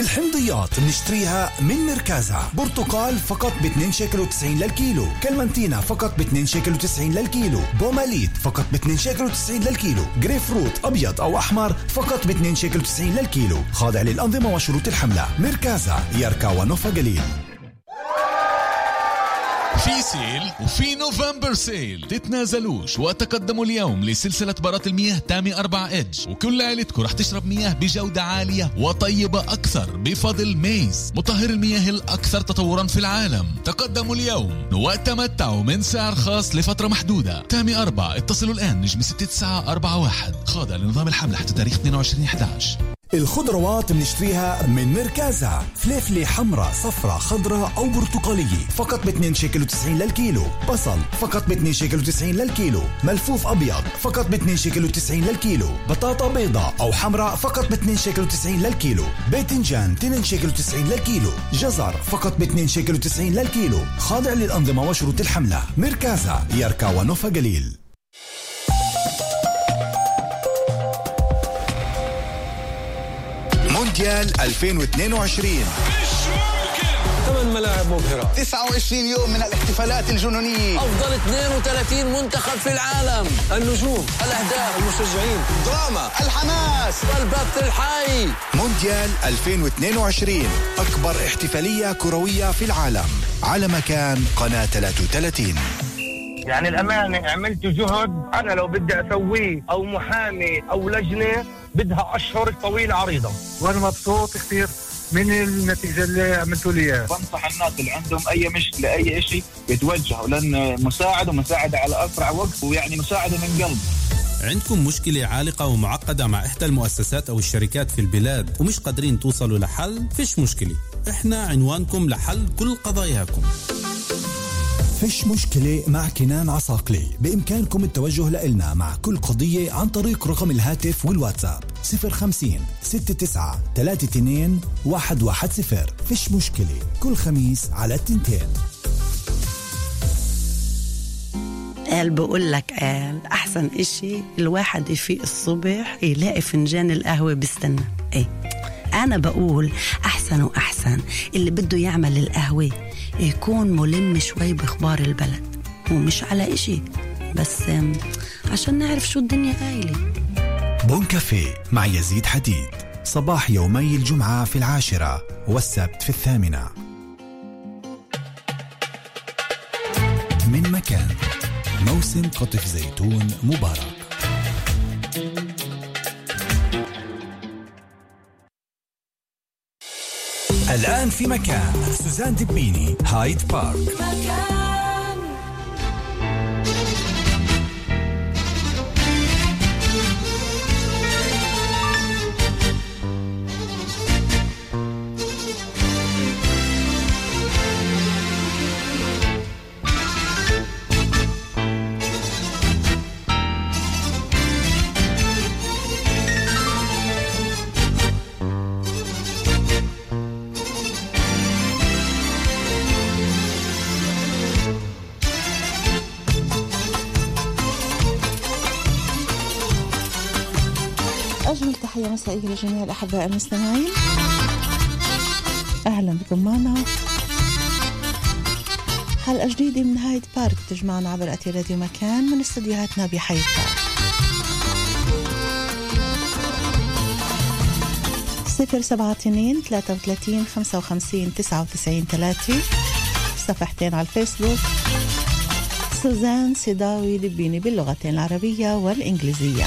الحمضيات بنشتريها من مركزها. برتقال فقط ب 2 شيكل و90 للكيلو. كلمنتينا فقط ب 2 شيكل و90 للكيلو. بوماليت فقط ب 2 شيكل و90 للكيلو. جريف فروت أبيض أو أحمر فقط ب 2 شيكل و90 للكيلو. خاضع للأنظمة وشروط الحملة. مركزها يركا ونوفا قليل. في sale وفي November sale. تتنازلوش وتقدموا اليوم لسلسلة برات المياه تامي 4 إدج وكل عيلتكم رح تشرب مياه بجودة عالية وطيبة أكثر بفضل ميز. مطهر المياه الأكثر تطورا في العالم. تقدموا اليوم وتمتعوا من سعر خاص لفترة محدودة. تامي 4 اتصلوا الآن نجم 6941 خاضع لنظام الحملة حتى تاريخ 22 11 الخضروات بنشتريها من مركزها فليفلة حمراء صفراء خضراء أو برتقالية. فقط ب 2 شيكل و90 للكيلو. بصل فقط ب 2 شيكل و90 للكيلو. ملفوف أبيض فقط ب 2 شيكل و90 للكيلو. بطاطا بيضاء أو حمراء فقط ب 2 شيكل و90 للكيلو. باذنجان 2 شيكل و90 للكيلو. جزر فقط ب 2 شيكل و90 للكيلو. خاضع للأنظمة وشروط الحملة. مركزها يركا ونوفا قليل. مونديال 2022 ثمان ملاعب مبهرة. 29 يوم من الاحتفالات الجنونية. أفضل 32 منتخب في العالم. النجوم الأهداف المشجعين. دراما الحماس. والبث الحي. مونديال 2022 أكبر احتفالية كروية في العالم. على مكان قناة 33 يعني الأمانة عملت جهد أنا لو بدي أسويه أو محامي أو لجنة بدها أشهر طويلة عريضة. وأنا مبسوط كثير من النتيجة اللي عملتوا لي إياها. بنصح الناس اللي عندهم أي مشكلة أي شيء يتوجهوا لأن مساعدة مساعدة على أسرع وقت ويعني مساعدة من قلب. عندكم مشكلة عالقة ومعقدة مع إحدى المؤسسات أو الشركات في البلاد ومش قادرين توصلوا لحل؟ فيش مشكلة. إحنا عنوانكم لحل كل قضاياكم. فيش مشكلة مع كنان عساقلي. بإمكانكم التوجه لإلنا مع كل قضية عن طريق رقم الهاتف والواتساب 050 69 32 110 فيش مشكلة. كل خميس على التنتين. قال بقول لك قال أحسن إشي الواحد يفيق الصبح يلاقي فنجان القهوة بيستنى. إيه. أنا بقول أحسن وأحسن. اللي بده يعمل القهوة يكون ملم شوي باخبار البلد. ومش على إشي بس عشان نعرف شو الدنيا قايله بون كافيه مع يزيد حديد. صباح يومي الجمعة في العاشرة والسبت في الثامنة. من مكان موسم قطف زيتون مبارك. الآن في مكان. سوزان دبيني هايد بارك. أجمل تحية مسائية لجميع الأحباء المستمعين. أهلا بكم معنا. حلقة جديدة من هايد بارك تجمعنا عبر أثير راديو مكان من استديوهاتنا بحي بارك صفر سبعة اتنين ثلاثة وثلاثين خمسة وخمسين تسعة وتسعين ثلاثة. صفحتين على الفيسبوك. سوزان سيداوي دبيني باللغتين العربية والإنجليزية.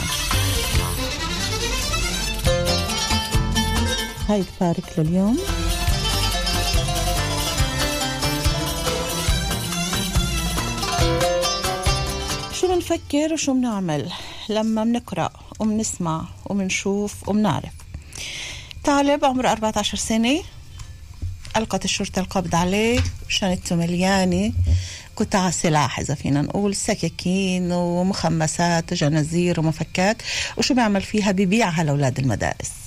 هايد بارك لليوم. شو بنفكر وشو بنعمل؟ لما بنقرأ وبنسمع وبنشوف وبنعرف. طالب عمره 14 سنة ألقت الشرطة القبض عليه شنطته مليانة قطع سلاح إذا فينا نقول سكاكين ومخمسات وجنازير ومفكات. وشو بيعمل فيها؟ ببيعها لأولاد المدارس.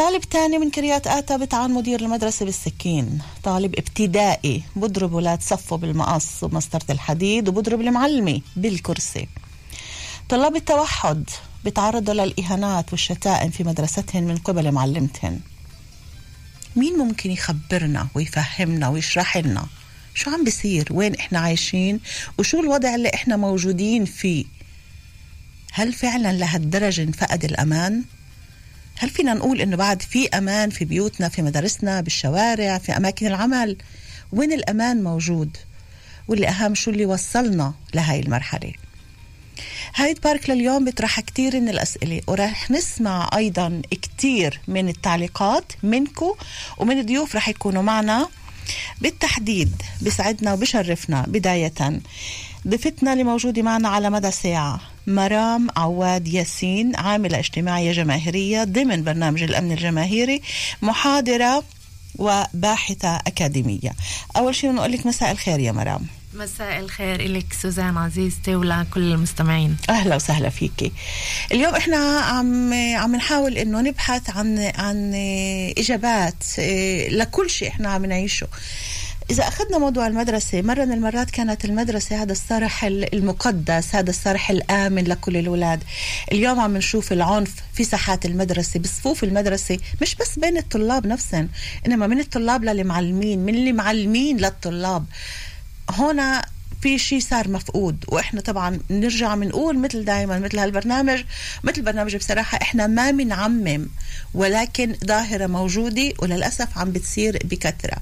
طالب تاني من كريات آتا بتعان مدير المدرسة بالسكين. طالب ابتدائي بضرب ولاد صفه بالمقص ومسطرة الحديد وبضرب المعلمة بالكرسي. طلاب التوحد بتعرضوا للإهانات والشتائم في مدرستهن من قبل معلمتهن. مين ممكن يخبرنا ويفهمنا ويشرح لنا شو عم بيصير؟ وين إحنا عايشين؟ وشو الوضع اللي إحنا موجودين فيه؟ هل فعلا لهالدرجة انفقد الأمان؟ هل فينا نقول إنه بعد في أمان في بيوتنا في مدارسنا بالشوارع في أماكن العمل؟ وين الأمان موجود؟ واللي أهم شو اللي وصلنا لهاي المرحلة؟ هايد بارك لليوم بيطرح كتير من الأسئلة وراح نسمع أيضا كتير من التعليقات منكم ومن الضيوف راح يكونوا معنا بالتحديد بسعدنا وبشرفنا بداية. ضيفتنا اللي موجودة معنا على مدى ساعة مرام عواد ياسين عاملة اجتماعية جماهيرية ضمن برنامج الأمن الجماهيري محاضرة وباحثة أكاديمية. أول شيء نقول لك مساء الخير يا مرام. مساء الخير لك سوزان عزيزتي ولكل المستمعين. أهلا وسهلا فيكي. اليوم إحنا عم عم نحاول إنه نبحث عن عن إجابات إيه، لكل شيء إحنا عم نعيشه. إذا أخذنا موضوع المدرسة مرة من المرات كانت المدرسة هذا الصرح المقدس هذا الصرح الآمن لكل الأولاد. اليوم عم نشوف العنف في ساحات المدرسة بصفوف المدرسة مش بس بين الطلاب نفسهم إنما من الطلاب للمعلمين من اللي معلمين للطلاب. هنا في شيء صار مفقود وإحنا طبعا نرجع بنقول مثل دائما مثل هالبرنامج. مثل برنامج بصراحة إحنا ما بنعمم ولكن ظاهرة موجودة وللأسف عم بتصير بكثرة.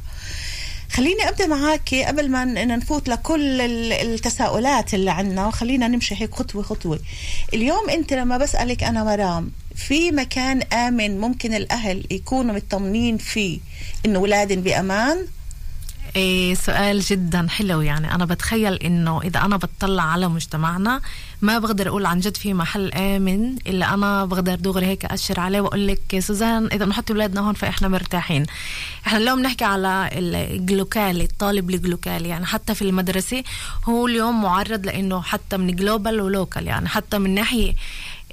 خليني أبدأ معك قبل ما نفوت لكل التساؤلات اللي عندنا وخلينا نمشي هيك خطوة خطوة. اليوم أنت لما بسألك أنا مرام في مكان آمن ممكن الأهل يكونوا مطمنين فيه إنه اولادهم بأمان؟ إيه سؤال جدا حلو يعني. أنا بتخيل إنه إذا أنا بتطلع على مجتمعنا ما بقدر أقول عن جد في محل آمن إلا أنا بقدر دغري هيك أشر عليه وأقول لك سوزان إذا بنحط أولادنا هون فإحنا مرتاحين. إحنا اليوم بنحكي على الجلوكالي الطالب الجلوكالي. يعني حتى في المدرسة هو اليوم معرض لأنه حتى من global و local يعني حتى من ناحية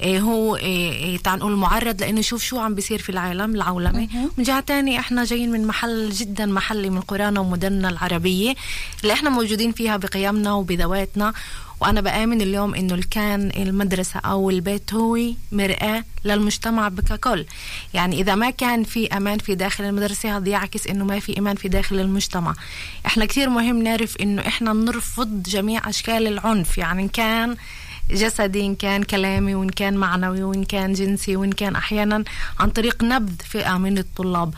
هو إيه إيه تعال نقول معرض لإنه يشوف شو عم بيصير في العالم العولمة. من جهة تانية إحنا جايين من محل جدا محلي من قرانا ومدننا العربية اللي إحنا موجودين فيها بقيمنا وبذواتنا. وأنا بآمن اليوم إنه كان المدرسة أو البيت هو مرآة للمجتمع ككل يعني إذا ما كان في أمان في داخل المدرسة هذا يعكس إنه ما في أمان في داخل المجتمع. إحنا كثير مهم نعرف إنه إحنا نرفض جميع أشكال العنف. يعني كان جسدي إن كان كلامي وإن كان معنوي وإن كان جنسي وإن كان أحيانا عن طريق نبذ فئة من الطلاب.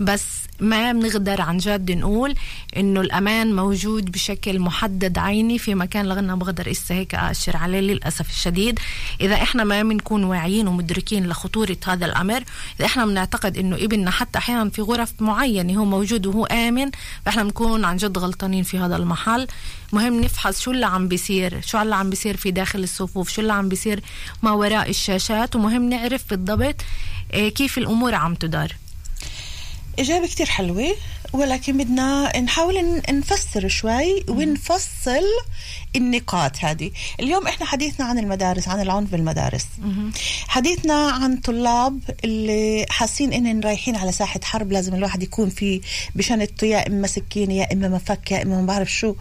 بس ما بنقدر عن جد نقول إنه الأمان موجود بشكل محدد عيني في مكان لغنا بقدر اسا هيك أشر عليه للأسف الشديد. إذا إحنا ما بنكون واعيين ومدركين لخطورة هذا الأمر إذا إحنا بنعتقد إنه ابننا حتى أحيانا في غرف معينة هو موجود وهو آمن فإحنا بنكون عن جد غلطانين في هذا المحل. مهم نفحص شو اللي عم بيصير شو اللي عم بيصير في داخل الصفوف شو اللي عم بيصير ما وراء الشاشات ومهم نعرف بالضبط إيه، كيف الأمور عم تدار. إجابة كتير حلوة ولكن بدنا نحاول نفسر شوي ونفصل النقاط هذه. اليوم إحنا حديثنا عن المدارس عن العنف بالمدارس. حديثنا عن طلاب اللي حاسين إنهم رايحين على ساحة حرب لازم الواحد يكون في بشنطه يا إما سكينة يا إما مفك يا إما ما بعرف شو.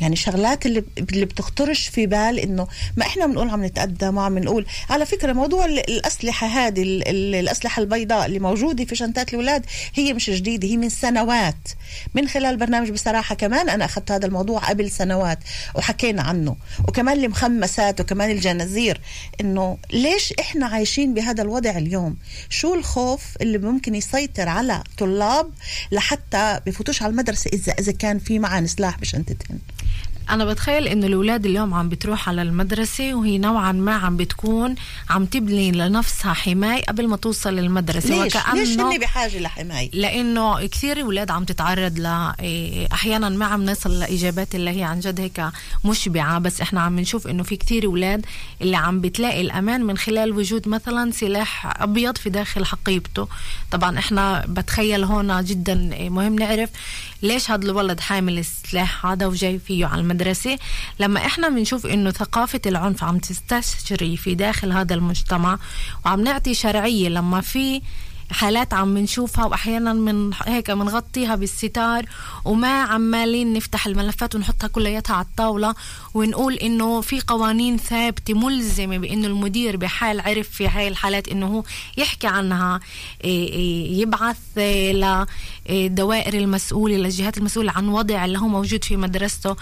يعني شغلات اللي اللي بتخطرش في بال إنه ما إحنا بنقول عم نتقدم وعم نقول. على فكرة موضوع الأسلحة هذه الأسلحة البيضاء اللي موجودة في شنطات الأولاد هي مش جديدة هي من سنوات. من خلال برنامج بصراحة كمان أنا أخذت هذا الموضوع قبل سنوات وحكينا عنه. وكمان المخمسات وكمان الجنازير. إنه ليش إحنا عايشين بهذا الوضع اليوم؟ شو الخوف اللي ممكن يسيطر على طلاب لحتى بفوتوش على المدرسة اذا إذا كان في معهم سلاح بشنطتهم أنا بتخيل إنه الأولاد اليوم عم بتروح على المدرسة وهي نوعا ما عم بتكون عم تبني لنفسها حماية قبل ما توصل للمدرسة. ليش؟ وكأنه ليش هن بحاجة لحماية؟ لأنه كثير أولاد عم تتعرض ل إيه، أحيانا ما عم نصل لإجابات اللي هي عن جد هيك مشبعة. بس إحنا عم نشوف إنه في كثير أولاد اللي عم بتلاقي الأمان من خلال وجود مثلا سلاح أبيض في داخل حقيبته. طبعا إحنا بتخيل هون جدا مهم نعرف ليش هذا الولد حامل السلاح هذا وجاي فيه على المدرسة لما إحنا بنشوف إنه ثقافة العنف عم تستشري في داخل هذا المجتمع وعم نعطي شرعية لما في حالات عم نشوفها وأحيانا من هيك بنغطيها بالستار وما عمالين نفتح الملفات ونحطها كلياتها على الطاولة ونقول إنه في قوانين ثابتة ملزمة بإنه المدير بحال عرف في هاي الحالات إنه هو يحكي عنها إيه، إيه، يبعث إيه، لدوائر المسؤولة للجهات المسؤولة عن وضع اللي هو موجود في مدرسته.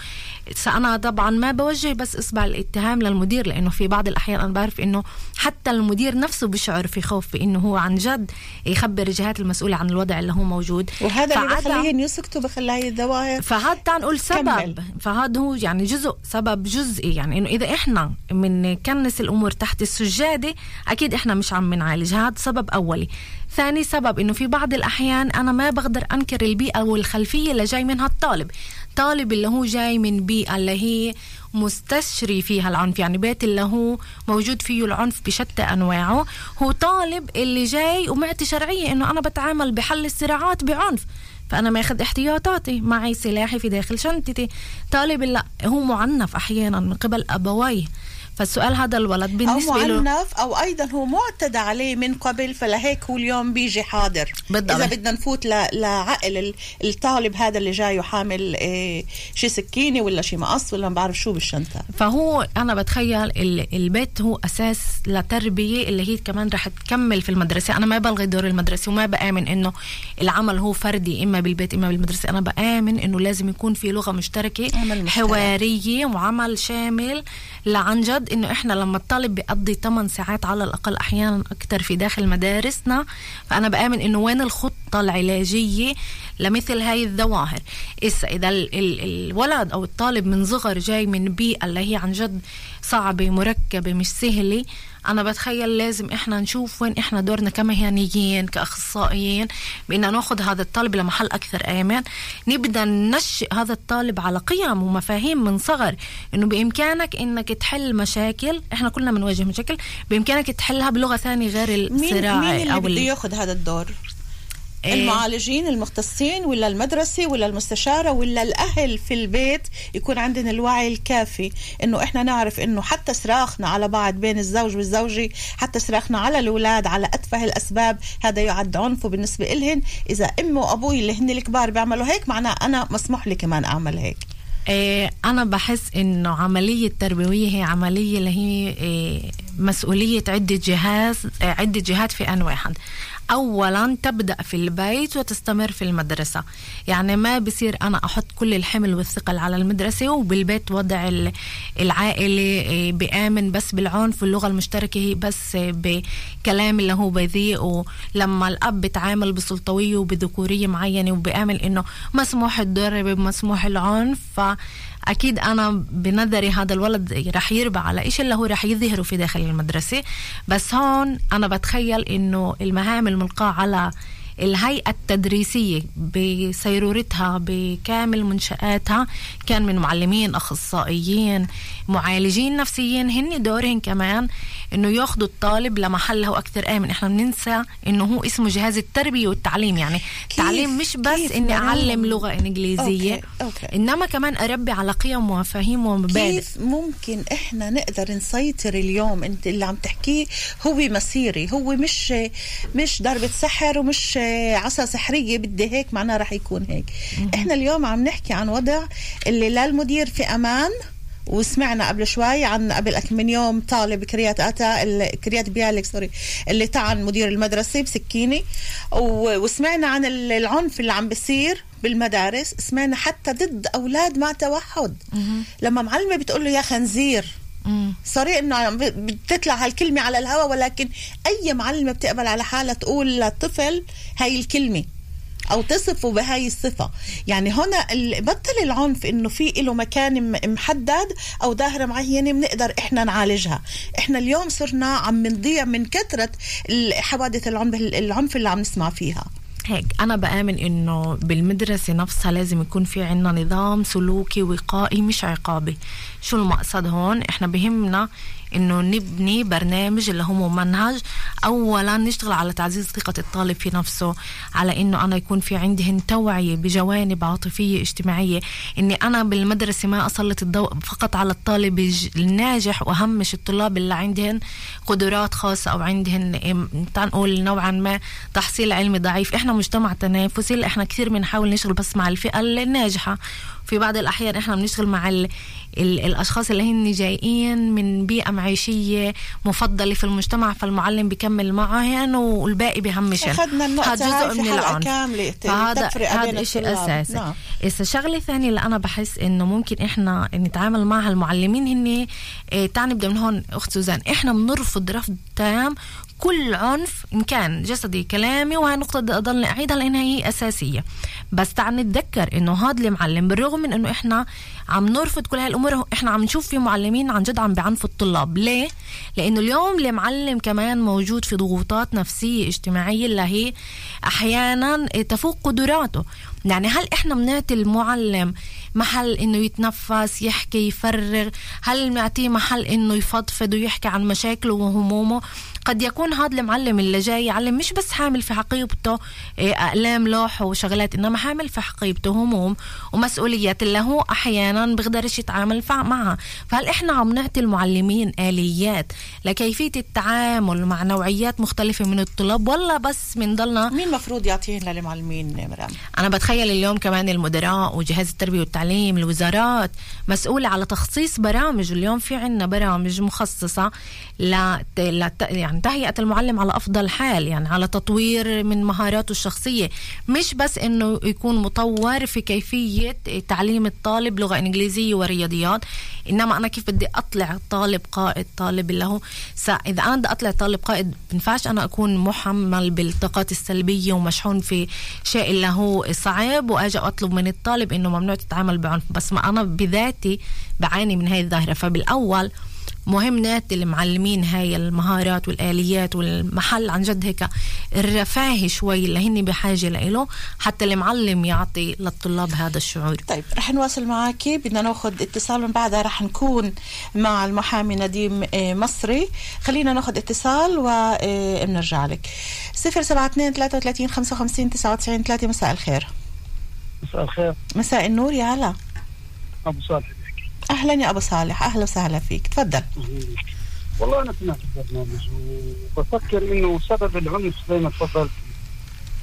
أنا طبعا ما بوجه بس إصبع الاتهام للمدير لإنه في بعض الأحيان أنا بعرف إنه حتى المدير نفسه بيشعر في خوف بإنه هو عن جد يخبر الجهات المسؤولة عن الوضع اللي هو موجود. وهذا اللي بخليهم يسكتوا بخلي هي الظواهر فهذا نقول سبب. فهذا هو يعني جزء سبب جزئي. يعني إنه إذا إحنا بنكنس الأمور تحت السجادة أكيد إحنا مش عم بنعالج. هذا سبب أولي. ثاني سبب إنه في بعض الأحيان أنا ما بقدر أنكر البيئة والخلفية اللي جاي منها الطالب. طالب اللي هو جاي من بيئه اللي هي مستشري فيها العنف. يعني بيت اللي هو موجود فيه العنف بشتى أنواعه. هو طالب اللي جاي ومعطي شرعية إنه أنا بتعامل بحل الصراعات بعنف. فأنا ماخذ احتياطاتي. معي سلاحي في داخل شنطتي. طالب لا هو معنف أحيانا من قبل أبويه. فالسؤال هذا الولد بالنسبة أو معنف له أو أيضا هو معتدى عليه من قبل فلهيك هو اليوم بيجي حاضر. بالضبط. إذا بدنا نفوت لعقل الطالب هذا اللي جاي وحامل إيه شي سكينة ولا شي مقص ولا ما بعرف شو بالشنطة. فهو أنا بتخيل البيت هو أساس لتربية اللي هي كمان رح تكمل في المدرسة. أنا ما بلغي دور المدرسة وما بآمن إنه العمل هو فردي إما بالبيت إما بالمدرسة. أنا بآمن إنه لازم يكون في لغة مشتركة حوارية وعمل شامل لعن إنه إحنا لما الطالب بيقضي 8 ساعات على الأقل أحيانا أكثر في داخل مدارسنا فأنا بآمن إنه وين الخطة العلاجية لمثل هاي الظواهر؟ إسا ال الولد أو الطالب من صغر جاي من بيئة اللي هي عن جد صعبة مركبة مش سهلة أنا بتخيل لازم إحنا نشوف وين إحنا دورنا كمهنيين كأخصائيين بان ناخذ هذا الطالب لمحل أكثر أمان نبدأ ننشئ هذا الطالب على قيم ومفاهيم من صغر إنه بإمكانك إنك تحل مشاكل إحنا كلنا بنواجه مشاكل بإمكانك تحلها بلغة ثانية غير الصراع مين, مين اللي أو بده ياخذ هذا الدور. المعالجين المختصين ولا المدرسة ولا المستشارة ولا الأهل في البيت يكون عندنا الوعي الكافي إنه إحنا نعرف إنه حتى صراخنا على بعض بين الزوج والزوجة حتى صراخنا على الأولاد على أتفه الأسباب هذا يعد عنف بالنسبة إلهن. إذا أمي وأبوي اللي هن الكبار بيعملوا هيك معناه أنا مسموح لي كمان أعمل هيك. إيه أنا بحس إنه عملية تربوية هي عملية اللي هي إيه مسؤولية عدة جهاز إيه عدة جهات في آن واحد اولا تبدأ في البيت وتستمر في المدرسة. يعني ما بصير أنا أحط كل الحمل والثقل على المدرسة وبالبيت وضع العائلة إيه، بآمن بس بالعنف واللغة المشتركة هي بس بكلام اللي هو بذيء ولما الأب بتعامل بسلطوية وبذكورية معينة وبامن إنه مسموح الضرب مسموح العنف ف أكيد أنا بنظري هذا الولد رح يربى على إيش اللي هو رح يظهره في داخل المدرسة. بس هون أنا بتخيل إنه المهام الملقاة على الهيئة التدريسية بسيرورتها بكامل منشآتها. كان من معلمين أخصائيين معالجين نفسيين. هن دورهم كمان إنه ياخذوا الطالب لمحله أكثر آمن. إحنا بننسى إنه هو اسمه جهاز التربية والتعليم. يعني التعليم مش بس إني أعلم لغة إنجليزية okay. okay. إنما كمان أربي على قيم ومفاهيم ومبادئ. كيف ممكن إحنا نقدر نسيطر اليوم؟ أنت اللي عم تحكيه هو مسيري هو مش مش ضربة سحر ومش عصا سحرية بدي هيك معناه رح يكون هيك. إحنا اليوم عم نحكي عن وضع اللي لا المدير في أمان وسمعنا قبل شوي عن قبل من يوم طالب كريات آتا كريات بيالك sorry اللي طعن مدير المدرسة بسكينة. وسمعنا عن العنف اللي عم بيصير بالمدارس. سمعنا حتى ضد أولاد مع توحد. لما معلمة بتقول له يا خنزير صاري إنه بتطلع هالكلمة على الهواء ولكن أي معلمة بتقبل على حالها تقول للطفل هاي الكلمة أو تصفه بهاي الصفة. يعني هنا بطل العنف إنه في له مكان محدد أو ظاهره معينة بنقدر إحنا نعالجها. إحنا اليوم صرنا عم نضيع من كثرة حوادث العنف العنف اللي عم نسمع فيها. هيك. أنا بآمن إنه بالمدرسة نفسها لازم يكون في عنا نظام سلوكي وقائي مش عقابي. شو المقصد هون؟ إحنا بهمنا إنه نبني برنامج اللي هو ممنهج اولا نشتغل على تعزيز ثقة الطالب في نفسه على إنه أنا يكون في عندهن توعية بجوانب عاطفية اجتماعية. إني أنا بالمدرسة ما أسلط الضوء فقط على الطالب الناجح وأهمش الطلاب اللي عندهن قدرات خاصة أو تعال نقول نوعا ما تحصيل علمي ضعيف. إحنا مجتمع تنافسي إحنا كثير بنحاول نشتغل بس مع الفئة الناجحة. في بعض الأحيان إحنا بنشتغل مع ال ال الأشخاص اللي هن جايين من بيئة معيشية مفضلة في المجتمع فالمعلم بيكمل معهن والباقي بيهمشن أخذنا النقطة هذا جزء في من العنف كاملة فهذا هذا شيء الطلاب. أساسي نعم. إذا شغلة ثانية اللي أنا بحس إنه ممكن إحنا نتعامل معها المعلمين هن إيه تعني نبدأ من هون أخت سوزان إحنا بنرفض رفض تام كل عنف إن كان جسدي كلامي وهي نقطة بدي أضل أعيدها لأنها هي أساسية. بس تعال نتذكر إنه هذا المعلم بالرغم من إنه إحنا عم نرفض كل هاي الأمور إحنا عم نشوف في معلمين عن جد عم بعنفوا الطلاب. ليه؟ لأنه اليوم المعلم كمان موجود في ضغوطات نفسية اجتماعية اللي هي أحيانا تفوق قدراته. يعني هل إحنا بنعطي المعلم محل إنه يتنفس يحكي يفرغ؟ هل بنعطيه محل إنه يفضفض ويحكي عن مشاكله وهمومه؟ قد يكون هذا المعلم اللي جاي يعلم مش بس حامل في حقيبته إيه، أقلام لوح وشغلات إنما حامل في حقيبته هموم ومسؤوليات اللي هو أحيانا بيقدرش يتعامل معها. فهل إحنا عم نعطي المعلمين آليات لكيفية التعامل مع نوعيات مختلفة من الطلاب ولا بس بنضلنا مين المفروض يعطيهن للمعلمين مرام؟ أنا بتخيل اليوم كمان المدراء وجهاز التربية والتعليم الوزارات مسؤولة على تخصيص برامج. اليوم في عنا برامج مخصصة ل لت... يعني تهيئه المعلم على أفضل حال يعني على تطوير من مهاراته الشخصية. مش بس إنه يكون مطور في كيفية تعليم الطالب لغة إنجليزية ورياضيات إنما أنا كيف بدي أطلع طالب قائد طالب اللي هو س... إذا أنا بدي أطلع طالب قائد بنفعش أنا أكون محمل بالطاقات السلبية ومشحون في شيء اللي هو صعب وأجي أطلب من الطالب إنه ممنوع تتعامل بعنف. بس ما أنا بذاتي بعاني من هاي الظاهرة. فبالأول مهم ناتي المعلمين هاي المهارات والآليات والمحل عن جد هيك الرفاهي شوي اللي هن بحاجة له حتى المعلم يعطي للطلاب هذا الشعور. طيب رح نواصل معك بدنا ناخذ اتصال من بعدها رح نكون مع المحامي نديم آه، مصري. خلينا ناخذ اتصال وبنرجع لك. 072 33 55 99 3 مساء الخير. مساء الخير. مساء النور يا هلا. أبو صالح. أهلا يا أبو صالح أهلا وسهلا فيك تفضل والله أنا سمعت البرنامج وبفكر إنه سبب العنف زي ما تفضلت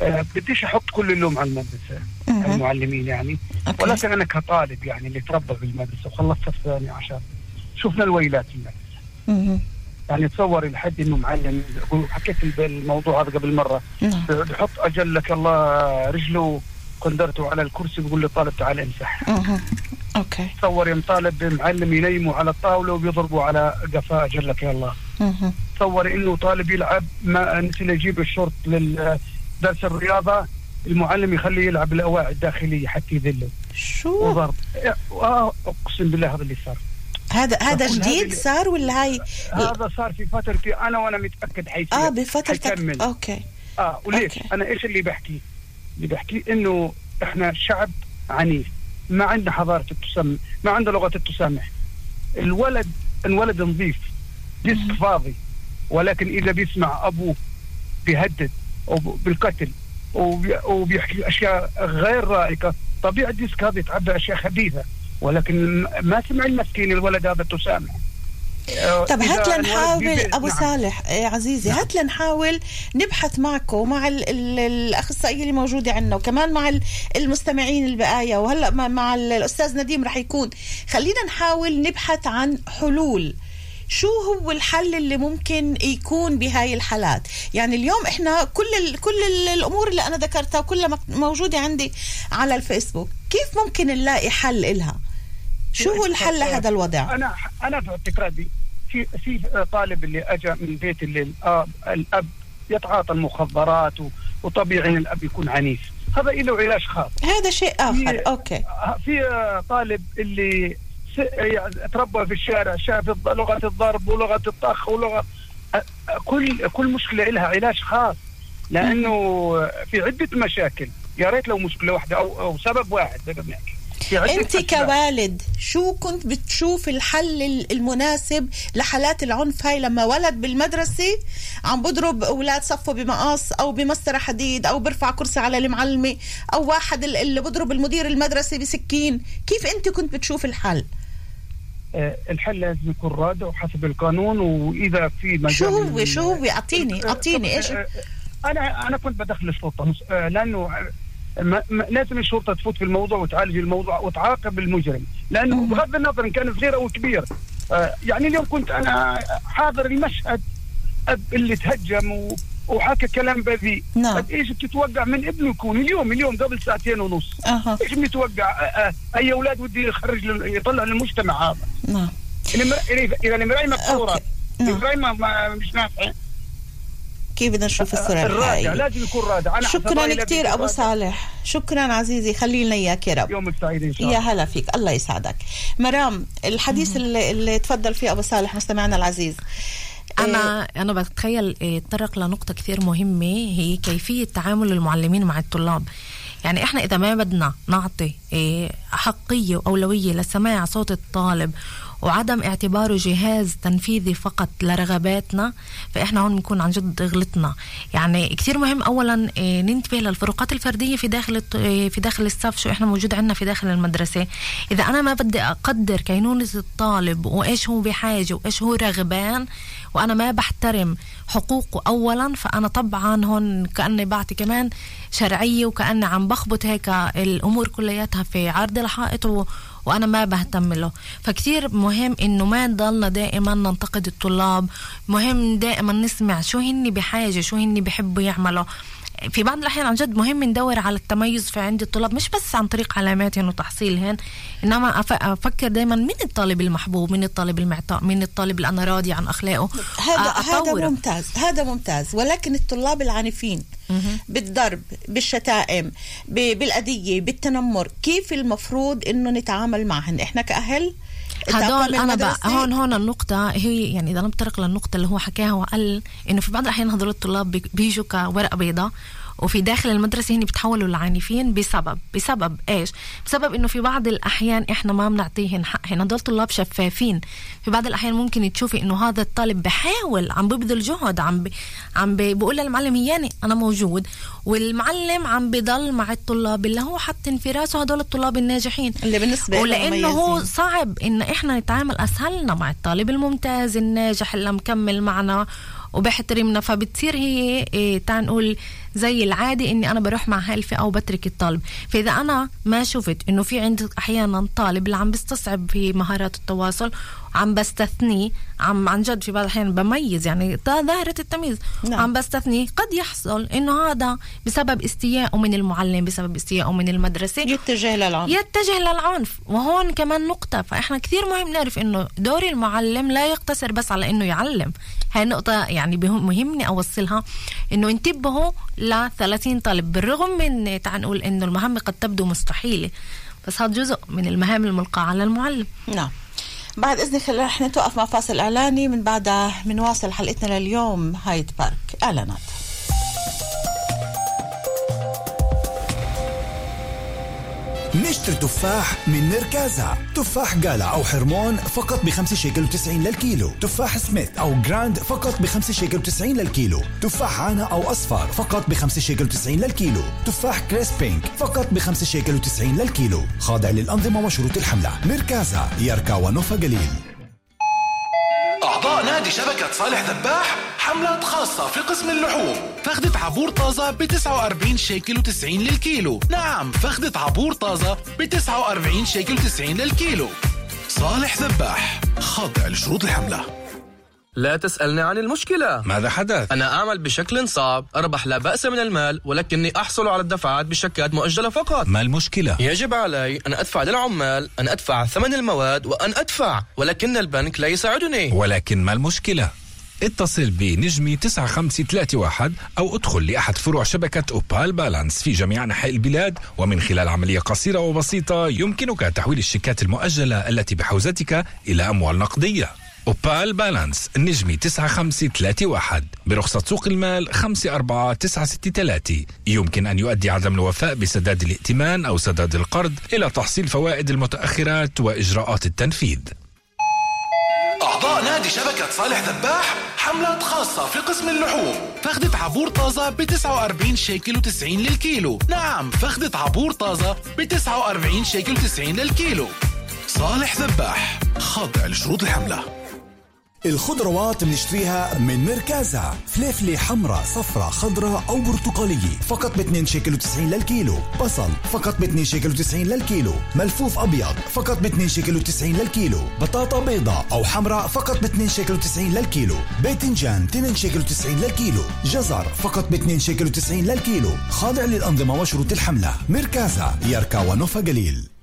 آه، بديش أحط كل اللوم على المدرسة. المعلمين يعني أوكي. ولكن أنا كطالب يعني اللي تربى بالمدرسة وخلصت الثاني عشر شفنا الويلات في المدرسة. يعني تصور لحد إنه معلم حكيت الموضوع هذا قبل مرة نعم. بحط أجلك الله رجله قندرته على الكرسي بيقول للطالب تعال امسح. أوكي. تصور يوم طالب معلم ينيمه على الطاولة وبيضربوا على قفاه اجلك يا الله. تصور إنه طالب يلعب ما نسي يجيب الشرط لدرس الرياضة المعلم يخليه يلعب الأواعي الداخلية حتى يذله. شو؟ وضرب. آه، أقسم بالله هذا اللي صار. هذا هذا جديد صار ولا هاي؟ هذا صار في فترتي أنا وأنا متأكد حيصير. آه بفترتك. حيكمل. okay. آه وليش؟ أوكي. أنا إيش اللي بحكي؟ اللي بحكي إنه إحنا شعب عنيف. ما عندنا حضارة التسامح ما عندنا لغة التسامح. الولد انولد نظيف disk فاضي. ولكن إذا بيسمع أبوه بيهدد أو بالقتل وبي- وبيحكي أشياء غير رائقة طبيعي الديسك هذا يتعبى أشياء خبيثة. ولكن ما سمع المسكين الولد هذا تسامح. طب إذا هات لنحاول أبو نعم. صالح إيه عزيزي نعم. هات لنحاول نبحث معكم ومع ال- ال- الاخصائيه اللي موجودة عندنا وكمان مع ال- المستمعين البقايا وهلأ مع- مع ال- الأستاذ نديم رح يكون خلينا نحاول نبحث عن حلول شو هو الحل اللي ممكن يكون بهاي الحالات يعني اليوم إحنا كل ال كل ال الأمور اللي أنا ذكرتها كلها موجودة عندي على الفيسبوك كيف ممكن نلاقي حل إلها شو هو الحل لهذا الوضع؟ أنا أنا في اعتقادي في في طالب اللي اجى من بيت اللي الاب الأب يتعاطى المخدرات وطبيعي إن الأب يكون عنيف. هذا له علاج خاص هذا شيء آخر. أوكي. في طالب اللي يعني تربى في الشارع شاف لغة الضرب ولغة الطخ ولغه كل كل مشكلة لها علاج خاص. لأنه في عدة مشاكل. يا ريت لو مشكلة واحدة أو أو سبب واحد. زي أنت. كوالد شو كنت بتشوف الحل ال- المناسب لحالات العنف؟ هاي لما ولد بالمدرسة عم بضرب أولاد صفه بمقص أو بمسطرة حديد أو برفع كرسي على المعلمة أو واحد ال- اللي بضرب المدير المدرسة بسكين. كيف أنت كنت بتشوف الحل؟ آه، الحل لازم يكون رادع وحسب القانون وإذا في مجال شو هو؟ شو هو؟ اعطيني آه، أعطيني إيش؟ آه، أنا أنا كنت بدخل آه، لأنه ما ما لازم الشرطه تفوت في الموضوع وتعالج الموضوع وتعاقب المجرم. لأنه بغض النظر إن كان صغير أو كبير. آه، يعني اليوم كنت أنا حاضر المشهد اب اللي تهجم و وحكى كلام بذيء. نعم. إيش بتتوقع من ابنه يكون؟ اليوم اليوم قبل ساعتين ونص. أها. إيش بنتوقع أي أولاد ودي يخرج يطلع للمجتمع هذا؟ نعم. إذا. المرايه ما- ما- مش نافعه كيف بدنا نشوف الصورة الرادع الحقيقية لازم يكون رادع أنا شكرا كثير أبو. صالح. شكرا عزيزي خلي لنا إياك يا رب. يومك سعيد إن شاء يا الله. هلا فيك الله يسعدك. مرام الحديث اللي, اللي تفضل فيه أبو صالح مستمعنا العزيز. أنا أنا بتخيل إيه، تطرق لنقطة كثير مهمة هي كيفية تعامل المعلمين مع الطلاب. يعني إحنا إذا ما بدنا نعطي إيه، حقية وأولوية لسماع صوت الطالب وعدم اعتباره جهاز تنفيذي فقط لرغباتنا فإحنا هون بنكون عن جد غلطنا. يعني كثير مهم اولا إيه، ننتبه للفروقات الفردية في داخل إيه، في داخل الصف شو إحنا موجود عندنا في داخل المدرسة. إذا أنا ما بدي أقدر كينونة الطالب وإيش هو بحاجة وإيش هو رغبان وأنا ما بحترم حقوقه اولا فأنا طبعا هون كأني بعطي كمان شرعية وكأني عم بخبط هيك الأمور كلياتها في عرض الحائط وأنا ما بهتم له. فكتير مهم إنه ما نضلنا دائما ننتقد الطلاب. مهم دائما نسمع شو هن بحاجة شو هن بحبوا يعملوا. في بعض الأحيان عن جد مهم ندور على التميز في عند الطلاب مش بس عن طريق علاماتهم وتحصيلهن إنما أفكر دائما من الطالب المحبوب من الطالب المعطاء من الطالب اللي أنا راضي عن أخلاقه. هذا هذا. ممتاز هذا ممتاز. ولكن الطلاب العنيفين بالضرب بالشتائم بالأذية بالتنمر كيف المفروض إنه نتعامل معهن؟ إحنا كأهل هدول أنا بقى هون هون النقطة هي يعني إذا نتطرق للنقطة اللي هو حكاها وقال إنه في بعض الأحيان هدول الطلاب بي- بيجوا كورقة بيضاء وفي داخل المدرسة هن بيتحولوا لعنيفين بسبب. بسبب إيش؟ بسبب إنه في بعض الأحيان إحنا ما بنعطيهن حقهن. هدول طلاب شفافين. في بعض الأحيان ممكن تشوفي إنه هذا الطالب بحاول عم ببذل جهد عم بي عم بي بقول للمعلم ياني أنا موجود. والمعلم عم بضل مع الطلاب اللي هو حاطين في راسه هدول الطلاب الناجحين. اللي بالنسبة له ولأنه هو. صعب إن إحنا نتعامل أسهلنا مع الطالب الممتاز الناجح اللي مكمل معنا وبحترمنا فبتصير هي إيه تعال نقول زي العادي إني أنا بروح مع هاي الفئة وبترك الطالب فإذا أنا ما شفت إنه في عندي أحيانا طالب اللي عم بيستصعب في مهارات التواصل عم بستثنيه عم عن جد في بعض الأحيان بميز يعني ظاهرة التمييز. نعم. عم بستثنيه قد يحصل إنه هذا بسبب استيائه من المعلم بسبب استيائه من المدرسة. يتجه للعنف يتجه للعنف وهون كمان نقطة. فإحنا كثير مهم نعرف إنه دور المعلم لا يقتصر بس على إنه يعلم. هاي نقطة يعني مهمني أوصلها. إنه انتبهوا ل 30 طالب بالرغم من تعال نقول إنه المهمة قد تبدو مستحيلة بس هذا جزء من المهام الملقاة على المعلم. نعم. بعد إذنك رح نتوقف مع فاصل إعلاني من بعدها بنواصل حلقتنا لليوم هايد بارك. إعلانات. نشتري تفاح من نركازا. تفاح قالع أو حرمون فقط بخمسة شيكل وتسعين للكيلو. تفاح سميث أو جراند فقط بخمسة شيكل وتسعين للكيلو. تفاح عانا أو أصفر فقط بخمسة شيكل وتسعين للكيلو. تفاح كريس بينك فقط بخمسة شيكل وتسعين للكيلو. خاضع للأنظمة وشروط الحملة. نركازا يركا ونوفا قليل. أعضاء نادي شبكة صالح ذباح حملات خاصة في قسم اللحوم. فخدة عبور طازة ب 49 شيكل و90 للكيلو. نعم فخدة عبور طازة ب 49 شيكل و90 للكيلو. صالح ذباح خاضع لشروط الحملة. لا تسألني عن المشكلة ماذا حدث؟ أنا أعمل بشكل صعب أربح لا بأس من المال ولكني أحصل على الدفعات بشيكات مؤجلة فقط ما المشكلة؟ يجب علي أن أدفع للعمال أن أدفع ثمن المواد وأن أدفع ولكن البنك لا يساعدني ولكن ما المشكلة؟ اتصل بنجمي 9531 أو ادخل لأحد فروع شبكة أوبال بالانس في جميع أنحاء البلاد ومن خلال عملية قصيرة وبسيطة يمكنك تحويل الشيكات المؤجلة التي بحوزتك إلى أموال نقدية اوبال بالانس النجمي 9531 برخصة سوق المال 54963 يمكن أن يؤدي عدم الوفاء بسداد الائتمان أو سداد القرض إلى تحصيل فوائد المتأخرات وإجراءات التنفيذ. أعضاء نادي شبكة صالح ذباح حملات خاصة في قسم اللحوم. فخدة عبور طازة ب 49 شيكل و90 للكيلو. نعم فخدة عبور طازة ب 49 شيكل و90 للكيلو. صالح ذباح خاضع لشروط الحملة. الخضروات بنشتريها من مركزها فليفلة حمراء صفراء خضراء أو برتقالية. فقط ب 2 شيكل و90 للكيلو. بصل فقط ب 2 شيكل و90 للكيلو. ملفوف أبيض فقط ب 2 شيكل و90 للكيلو. بطاطا بيضاء أو حمراء فقط ب 2 شيكل و90 للكيلو. باذنجان 2 شيكل و90 للكيلو. جزر فقط ب 2 شيكل و90 للكيلو. خاضع للأنظمة وشروط الحملة. مركزها يركا ونوفا قليل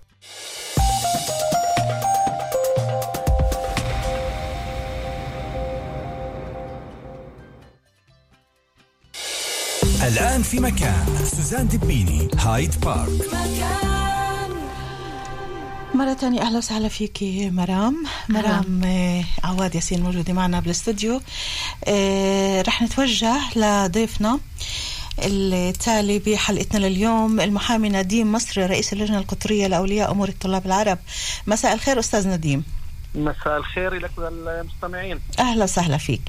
الآن في مكان سوزان دبيني هايد بارك. مرة تانية أهلا وسهلا فيكي مرام. مرام آه، عواد ياسين موجودة معنا بالاستوديو آه، رح نتوجه لضيفنا التالي بحلقتنا لليوم المحامي نديم مصري رئيس اللجنة القطرية لأولياء أمور الطلاب العرب. مساء الخير أستاذ نديم مساء الخير لك وللمستمعين. أهلا وسهلا فيك.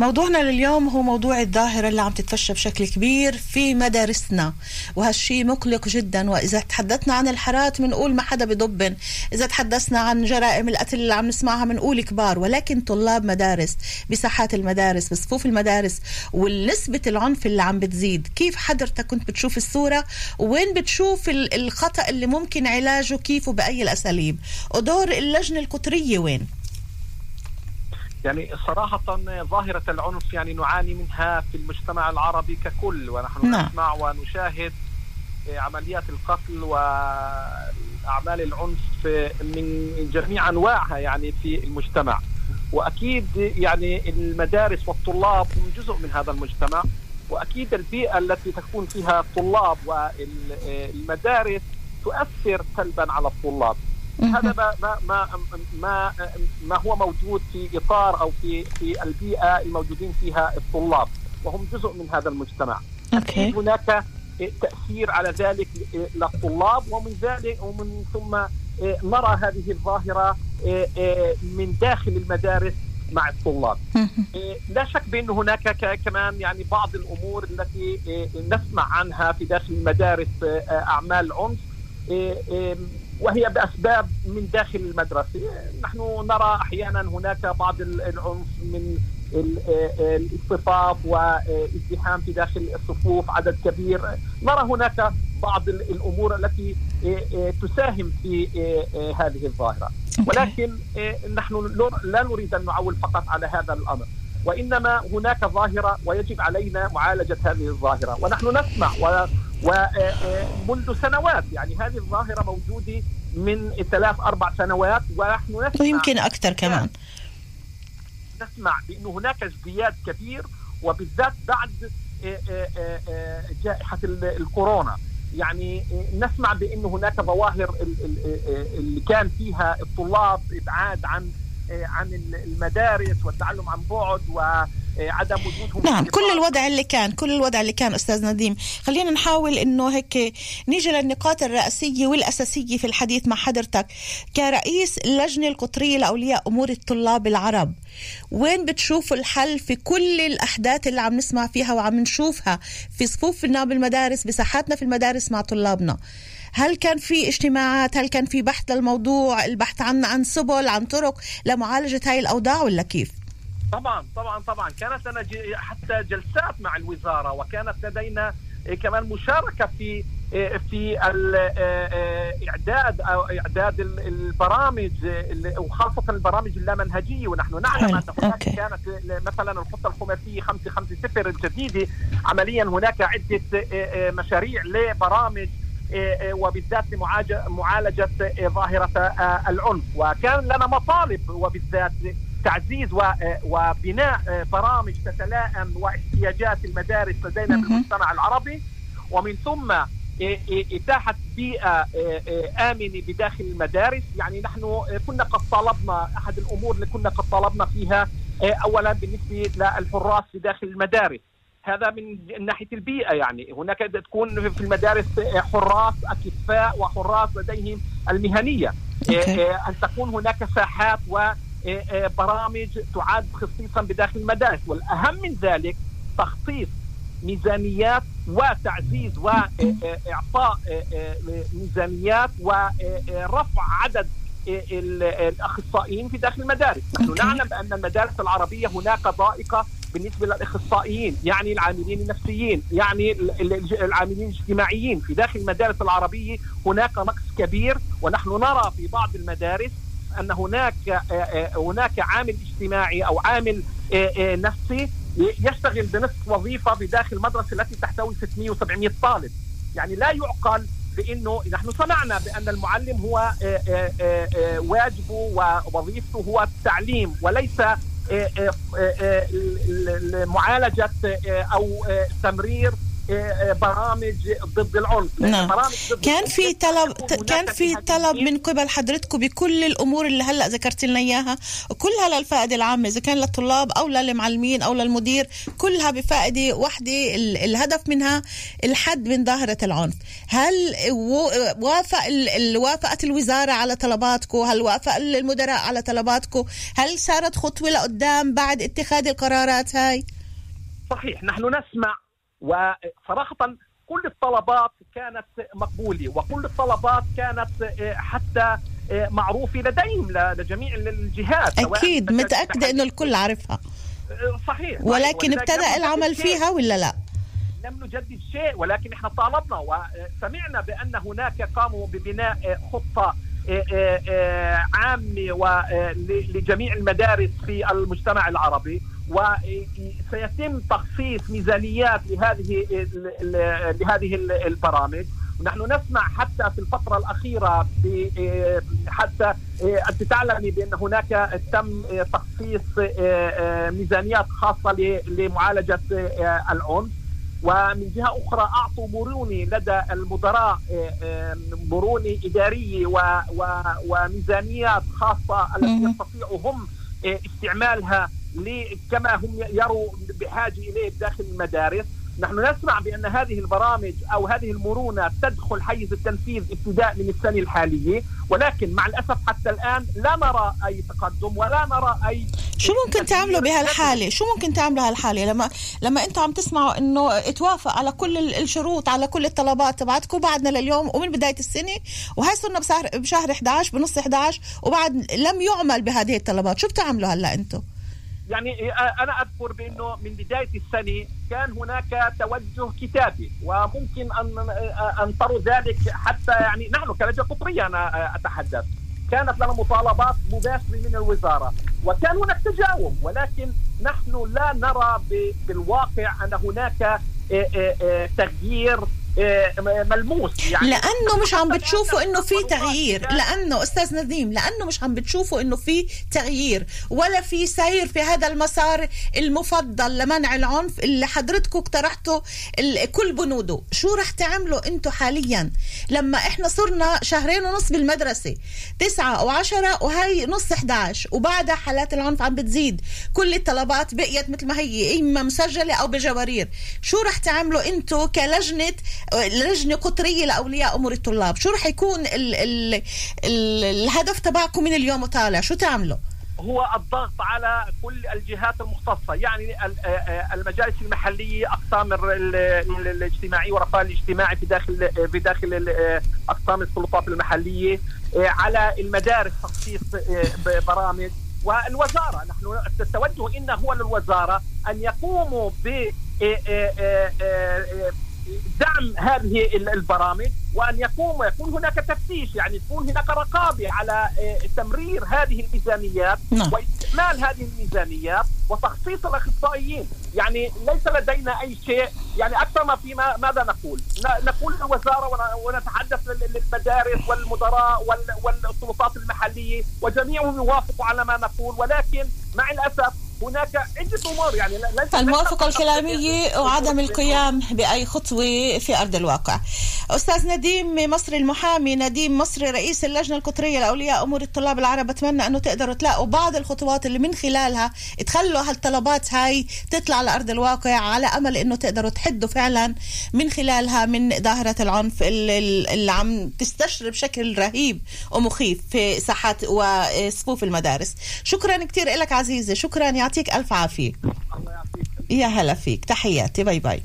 موضوعنا لليوم هو موضوع الظاهرة اللي عم تتفشى بشكل كبير في مدارسنا وهالشيء مقلق جدا. وإذا تحدثنا عن الحارات بنقول ما حدا بضبن، إذا تحدثنا عن جرائم القتل اللي عم نسمعها بنقول كبار. ولكن طلاب مدارس بساحات المدارس بصفوف المدارس ونسبة العنف اللي عم بتزيد، كيف حضرتك كنت بتشوف الصورة؟ وين بتشوف ال- الخطأ اللي ممكن علاجه؟ كيف وبأي الأساليب؟ ودور اللجنة القطرية وين؟ يعني صراحة ظاهرة العنف يعني نعاني منها في المجتمع العربي ككل ونحن نعم. نسمع ونشاهد عمليات القتل وأعمال العنف من جميع أنواعها يعني في المجتمع وأكيد يعني المدارس والطلاب هم جزء من هذا المجتمع وأكيد البيئة التي تكون فيها الطلاب والمدارس تؤثر سلبا على الطلاب هذا ما ما ما ما ما هو موجود في إطار أو في في البيئة الموجودين فيها الطلاب وهم جزء من هذا المجتمع. أوكي. هناك تأثير على ذلك للطلاب ومن ذلك ومن ثم نرى هذه الظاهرة من داخل المدارس مع الطلاب. لا شك بأن هناك كمان يعني بعض الأمور التي نسمع عنها في داخل المدارس أعمال عنف وهي بأسباب من داخل المدرسة، نحن نرى أحيانا هناك بعض العنف من ال- الاصطفاف وازدحام في داخل الصفوف عدد كبير، نرى هناك بعض ال- الأمور التي تساهم في هذه الظاهرة، ولكن نحن لا نريد أن نعول فقط على هذا الأمر. وإنما هناك ظاهرة ويجب علينا معالجة هذه الظاهرة. ونحن نسمع ومنذ سنوات يعني هذه الظاهرة موجودة من ثلاث أربع سنوات ونحن نسمع ويمكن أكثر كمان. نسمع بأنه هناك ازدياد كبير وبالذات بعد آه، آه، آه، جائحة ال- الكورونا يعني نسمع بأنه هناك ظواهر ال- ال- اللي كان فيها الطلاب إبعاد عن عن المدارس والتعلم عن بعد وعدم وجودهم نعم كل الوضع اللي كان كل الوضع اللي كان أستاذ نديم خلينا نحاول إنه هيك نيجي للنقاط الرئيسية والأساسية في الحديث مع حضرتك. كرئيس اللجنة القطرية لأولياء أمور الطلاب العرب وين بتشوفوا الحل في كل الأحداث اللي عم نسمع فيها وعم نشوفها في صفوفنا بالمدارس بساحاتنا في المدارس مع طلابنا؟ هل كان في اجتماعات؟ هل كان في بحث للموضوع؟ البحث عن عن سبل عن طرق لمعالجة هاي الأوضاع ولا كيف؟ طبعا طبعا طبعا. كانت لنا ج- حتى جلسات مع الوزارة وكانت لدينا إيه، كمان مشاركة في إيه، في الاعداد أو إعداد ال- البرامج ال- وخاصة البرامج اللامنهجية. ونحن نعلم. أن هناك. كانت مثلا الخطة الخماسية 550 الجديدة عمليا هناك عدة إيه، إيه، مشاريع لبرامج إيه، إيه، وبالذات لمعالجه معالجة إيه، ظاهرة آه، العنف. وكان لنا مطالب وبالذات تعزيز وبناء برامج تتلائم واحتياجات المدارس لدينا في المجتمع العربي. ومن ثم إتاحة بيئة آمنة بداخل المدارس. يعني نحن كنا قد طالبنا أحد الأمور اللي كنا قد طالبنا فيها أولا بالنسبة للحراس في داخل المدارس. هذا من ناحية البيئة يعني. هناك تكون في المدارس حراس أكفاء وحراس لديهم المهنية. أن تكون هناك ساحات وبرامج تعد خصيصا بداخل المدارس. والأهم من ذلك تخصيص ميزانيات وتعزيز واعطاء ميزانيات ورفع عدد الأخصائيين في داخل المدارس، نحن نعلم بأن المدارس العربية هناك ضائقة بالنسبة للأخصائيين، يعني العاملين النفسيين، يعني العاملين الاجتماعيين، في داخل المدارس العربية هناك نقص كبير ونحن نرى في بعض المدارس أن هناك هناك عامل اجتماعي أو عامل نفسي يشتغل بنصف وظيفة في داخل المدرسة التي تحتوي 600 و700 طالب، يعني لا يعقل بأنه نحن سمعنا بأن المعلم هو واجبه ووظيفته هو التعليم وليس معالجه أو تمرير برامج ضد العنف. نعم. برامج ضد كان في طلب كان في طلب من قبل حضرتكم بكل الأمور اللي هلأ ذكرت لنا إياها كلها للفائده العامة إذا كان للطلاب أو للمعلمين أو للمدير كلها بفائدة واحدة الهدف منها الحد من ظاهرة العنف. هل وافق وافقت الوزارة على طلباتكم؟ هل وافق المدراء على طلباتكم؟ هل صارت خطوة لقدام بعد اتخاذ القرارات هاي؟ صحيح نحن نسمع وصراحة كل الطلبات كانت مقبولة وكل الطلبات كانت حتى معروفة لديهم لجميع الجهات أكيد متأكدة أنه الكل عارفها. صحيح. ولكن ابتدأ العمل فيها ولا لا؟ لم نجدد شيء ولكن إحنا طالبنا وسمعنا بأن هناك قاموا ببناء خطة عامة لجميع المدارس في المجتمع العربي. وسيتم تخصيص ميزانيات لهذه لهذه البرامج. ونحن نسمع حتى في الفترة الأخيرة حتى أنت تعلمي بأن هناك تم تخصيص ميزانيات خاصة لمعالجة العنف. ومن جهة أخرى أعطوا مرونة لدى المدراء مرونة إدارية وميزانيات خاصة التي يستطيعوا هم استعمالها كما هم يروا بحاجة إليه داخل المدارس. نحن نسمع بأن هذه البرامج أو هذه المرونة تدخل حيز التنفيذ ابتداء من السنة الحالية ولكن مع الأسف حتى الآن لا نرى أي تقدم ولا نرى أي شو ممكن تعملوا بهالحالة؟ شو ممكن تعملوا هالحالة؟ لما لما أنتم عم تسمعوا إنه اتوافق على كل الشروط على كل الطلبات تبعتكم بعدنا لليوم ومن بداية السنة وهي صرنا بشهر بشهر 11 بنص 11 وبعد لم يعمل بهذه الطلبات. شو بتعملوا هلأ أنتم؟ يعني أنا أذكر بأنه من بداية السنة كان هناك توجه كتابي وممكن أن أنطر ذلك حتى يعني نحن كلجنة قطرية أنا أتحدث. كانت لنا مطالبات مباشرة من الوزارة وكان هناك تجاوب ولكن نحن لا نرى بالواقع أن هناك تغيير ملموس يعني. لأنه مش عم بتشوفوا إنه في تغيير. لأنه أستاذ نديم لأنه مش عم بتشوفوا إنه في تغيير ولا في سير في هذا المسار المفضل لمنع العنف اللي حضرتكم اقترحتوا كل بنوده. شو رح تعملوا أنتم حاليا؟ لما إحنا صرنا شهرين ونص بالمدرسة تسعة أو عشرة وهي نص 11 وبعدها حالات العنف عم بتزيد. كل الطلبات بقيت مثل ما هي إما مسجلة أو بجوارير. شو رح تعملوا أنتم كلجنة لجنه قطرية لأولياء أمور الطلاب. شو رح يكون ال ال ال الهدف تبعكم من اليوم وطالع شو تعملوا؟ هو الضغط على كل الجهات المختصة. يعني المجالس المحلية أقسام الاجتماعية ورفاه الاجتماعي في داخل في داخل أقسام السلطات المحلية على المدارس تخصيص برامج. والوزارة نحن التوجه إن هو للوزارة أن يقوموا ب دعم هذه البرامج وأن يقوم ويكون هناك تفتيش يعني يكون هناك رقابة على تمرير هذه الميزانيات نعم. واستعمال هذه الميزانيات وتخصيص الأخصائيين يعني ليس لدينا أي شيء يعني أكثر ما في ماذا نقول؟ نقول للوزارة ونتحدث للمدارس والمدراء والسلطات المحلية وجميعهم يوافقوا على ما نقول ولكن مع الأسف هناك عدة أمور يعني ليس- الكلامية وعدم القيام بأي خطوة في أرض الواقع أستاذ نديم مصري المحامي نديم مصري رئيس اللجنة القطرية لأولياء أمور الطلاب العرب. أتمنى أنه تقدروا تلاقوا بعض الخطوات اللي من خلالها تخلوا هالطلبات هاي تطلع على أرض الواقع على أمل أنه تقدروا تحدوا فعلا من خلالها من ظاهرة العنف اللي عم تستشري بشكل رهيب ومخيف في ساحات وصفوف المدارس. شكرا كتير لك عزيزة شكرا. يعطيك ألف عافية. يا هلا فيك. تحياتي. bye bye.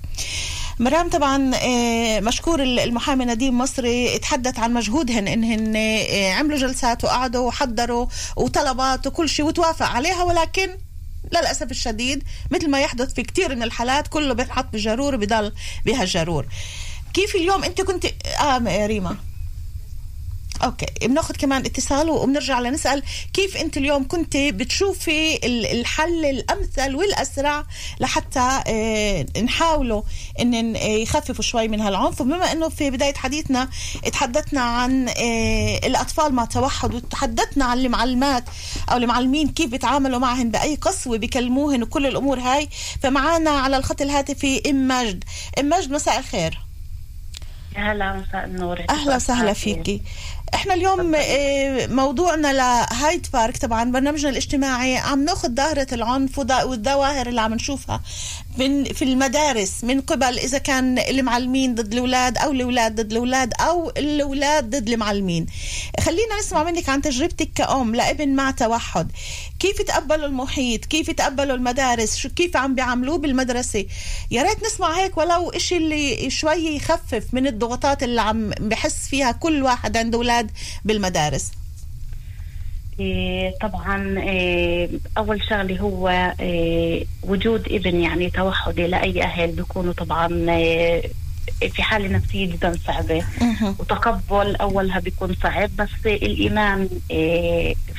مرام طبعا آه، مشكور المحامي نديم مصري تحدث عن مجهودهن انهن آه، عملوا جلسات وقعدوا وحضروا وطلبات وكل شيء وتوافق عليها ولكن للأسف الشديد مثل ما يحدث في كثير من الحالات كله بينحط بجرور وبضل بهالجرور. كيف اليوم أنت كنت آه ريما؟ أوكي بناخذ كمان اتصال وبنرجع لنسأل كيف أنت اليوم كنت بتشوفي ال- الحل الأمثل والأسرع لحتى آه، نحاولوا إن يخففوا شوي من هالعنف. وبما إنه في بداية حديثنا تحدثنا عن آه، الأطفال مع توحد وتحدثنا عن المعلمات أو المعلمين كيف بيتعاملوا معهن بأي قسوة بيكلموهن وكل الأمور هاي. فمعانا على الخط الهاتفي إم ماجد إم ماجد مساء الخير. هلا مساء النور. أهلا وسهلا فيكي. إحنا اليوم آه، موضوعنا لهايد بارك طبعا برنامجنا الاجتماعي عم ناخذ ظاهرة العنف والظواهر اللي عم نشوفها من في المدارس من قبل إذا كان المعلمين ضد الأولاد أو الأولاد ضد الأولاد أو الأولاد ضد المعلمين. خلينا نسمع منك عن تجربتك كأم لابن مع توحد. كيف تقبلوا المحيط؟ كيف تقبلوا المدارس؟ شو كيف عم بيعاملوه بالمدرسة؟ يا ريت نسمع هيك ولو إشي اللي شوي يخفف من الضغوطات اللي عم بحس فيها كل واحد عنده أولاد بالمدارس. إيه، طبعا إيه، أول شغله هو إيه، وجود ابن يعني توحدي لأي أهل بيكونوا طبعا في حالة نفسية جدا صعبة. وتقبل أولها بيكون صعب بس الإيمان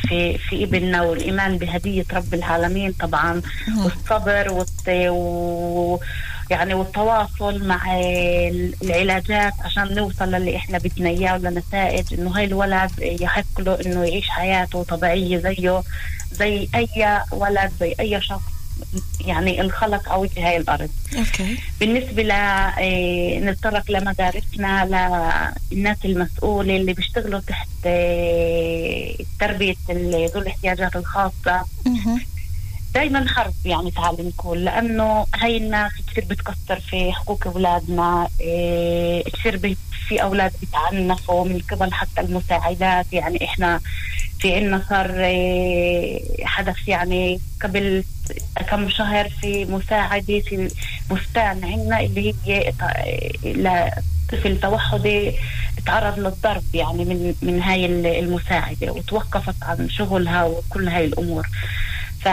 في في ابننا والإيمان بهدية رب العالمين طبعا. والصبر. يعني والتواصل مع ال- العلاجات عشان نوصل للي إحنا بدنا إياه ولنتائج إنه هاي الولد يحق له إنه يعيش حياته طبيعية زيه زي أي ولد زي أي شخص يعني انخلق وجه هاي الأرض. أوكي. بالنسبة ل إيه، نتطرق لمدارسنا للناس المسؤولة اللي بيشتغلوا تحت إيه، تربية ال- ذوي الاحتياجات الخاصة. دايما حرب يعني تعال نقول لأنه هاي الناس كثير بتكسر في حقوق أولادنا إيه، كثير في أولاد بيتعنفوا من قبل حتى المساعدات. يعني إحنا في عنا صار إيه، حدث يعني قبل كم شهر في مساعدة في بستان عنا اللي هي ط- لطفل توحدي تعرض للضرب يعني من من هاي المساعدة وتوقفت عن شغلها وكل هاي الأمور. ف...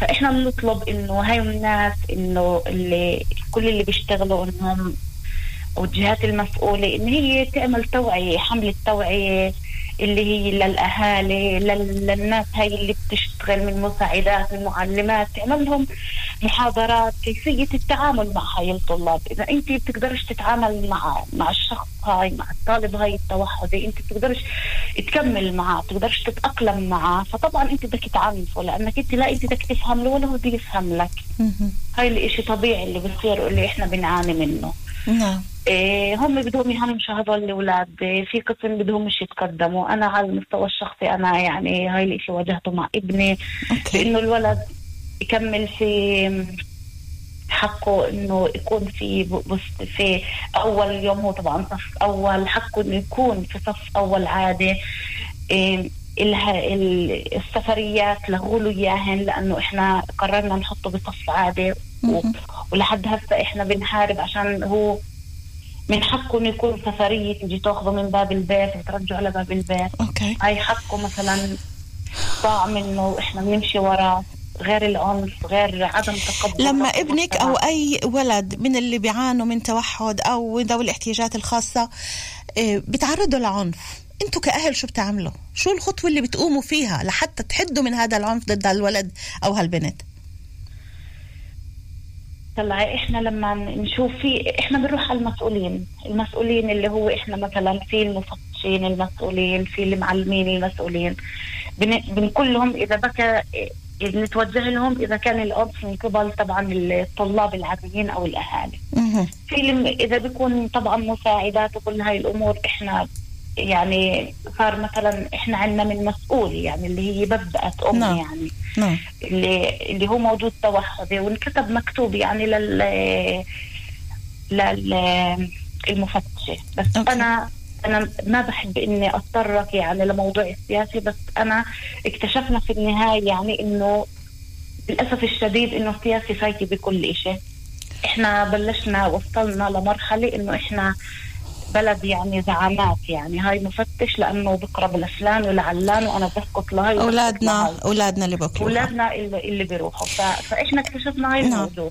فإحنا بنطلب إنه هاي الناس إنه اللي كل اللي بيشتغلوا إنهم والجهات المسؤولة إن هي تعمل توعية حملة توعية اللي هي للأهالي لل- للناس هاي اللي بتشتغل من مساعدات من معلمات تعمل لهم محاضرات كيفية التعامل مع هاي الطلاب. إذا أنت بتقدرش تتعامل مع مع الشخص هاي مع الطالب هاي التوحدي أنت بتقدرش تكمل معه بتقدرش تتأقلم معه فطبعا أنت بدك تعنفه لأنك أنت لا أنت بدك تفهم له ولا هو بده يفهم لك هاي الإشي طبيعي اللي بصير واللي إحنا بنعاني منه. نعم. إيه هم بدهم يهمشوا هذول الأولاد. في قسم بدهم مش يتقدموا. أنا على المستوى الشخصي أنا يعني هاي الإشي واجهته مع ابني. إنه الولد يكمل في حقه إنه يكون في بس في أول يوم هو طبعا صف أول حقه إنه يكون في صف أول عادي. إيه السفريات لغوا له اياهن لأنه إحنا قررنا نحطه بصف عادي. ولحد هسه إحنا بنحارب عشان هو من حقه انه يكون سفرية تجي تاخذه من باب البيت وترجعه لباب البيت. أوكي. هاي حقه مثلا ضاع منه وإحنا بنمشي وراه غير العنف غير عدم تقبل. لما ابنك أو أي ولد من اللي بيعانوا من توحد أو ذوي الاحتياجات الخاصة آه، بيتعرضوا لعنف. أنتوا كأهل شو بتعملوا؟ شو الخطوة اللي بتقوموا فيها لحتى تحدوا من هذا العنف ضد الولد أو هالبنت؟ طلع إحنا لما نشوف في إحنا بنروح على المسؤولين. المسؤولين اللي هو إحنا مثلا في المفتشين المسؤولين في المعلمين المسؤولين. بن... بنقول لهم إذا بكى نتوجه لهم إذا كان العنف من قبل طبعا الطلاب العاديين أو الأهالي. في إذا بيكون طبعا مساعدات وكل هاي الأمور إحنا يعني صار مثلا إحنا عندنا من مسؤول يعني اللي هي ببدأت أم نعم. يعني نعم اللي اللي هو موجود توحدي وانكتب مكتوب يعني لل لل المفتشة بس أوكي. أنا أنا ما بحب إني أتطرق يعني لموضوع السياسي بس أنا اكتشفنا في النهاية يعني إنه للأسف الشديد إنه السياسي فايتي بكل إشي إحنا بلشنا وصلنا لمرحلة إنه إحنا بلد يعني زعامات يعني هاي مفتش لأنه بقرب لفلان ولعلان وأنا بسكت وبسكت اولادنا. أولادنا اللي بكرهوا أولادنا اللي, اللي بيروحوا ف... فإحنا اكتشفنا هاي نعم. الموضوع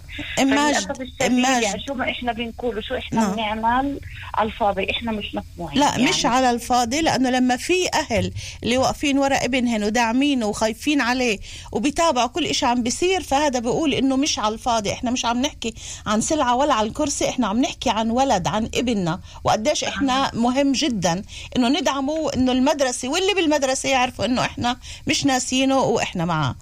الشديد إماج- يعني شو ما إحنا بنقول وشو إحنا نعم. بنعمل على الفاضي إحنا مش مسموعين لا يعني. مش على الفاضي لأنه لما في أهل اللي واقفين ورا ابنهن وداعمينه وخايفين عليه وبيتابعوا كل إشي عم بيصير فهذا بيقول إنه مش على الفاضي إحنا مش عم نحكي عن سلعة ولا عن كرسي إحنا عم نحكي عن ولد عن ابننا وقديش إحنا مهم جدا إنه ندعمه إنه المدرسة واللي بالمدرسة يعرفوا إنه إحنا مش ناسينه وإحنا معاه.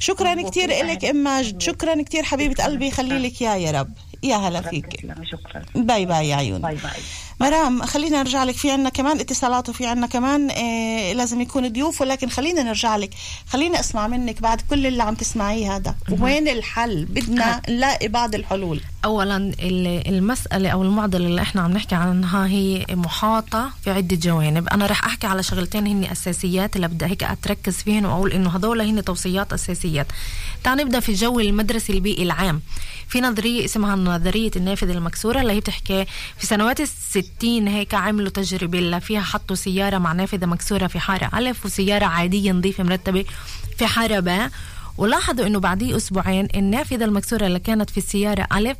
شكرا كثير. لك ام ماجد شكرا كثير حبيبة قلبي. خلي لك يا يا رب. يا هلا فيك. شكرا. bye bye يا عيون bye bye. مرام خلينا نرجع لك في عنا كمان اتصالات وفي عنا كمان آه لازم يكون ضيوف ولكن خلينا نرجع لك. خلينا أسمع منك بعد كل اللي عم تسمعيه هذا. وين الحل؟ بدنا نلاقي بعض الحلول. اولا ال- المسألة أو المعضلة اللي إحنا عم نحكي عنها هي محاطة في عدة جوانب. أنا رح أحكي على شغلتين هن أساسيات اللي بدي هيك أتركز فيهن وأقول إنه هذول هن توصيات أساسيات. تعال نبدا في الجو المدرسي البيئي العام. في نظرية اسمها نظرية النافذة المكسورة اللي هي بتحكي في سنوات الستين هيك عملوا تجربة اللي فيها حطوا سيارة مع نافذة مكسورة في حارة ألف وسيارة عادية نظيفة مرتبة في حارة باء ولاحظوا إنه بعديه أسبوعين النافذة المكسورة اللي كانت في السيارة ألف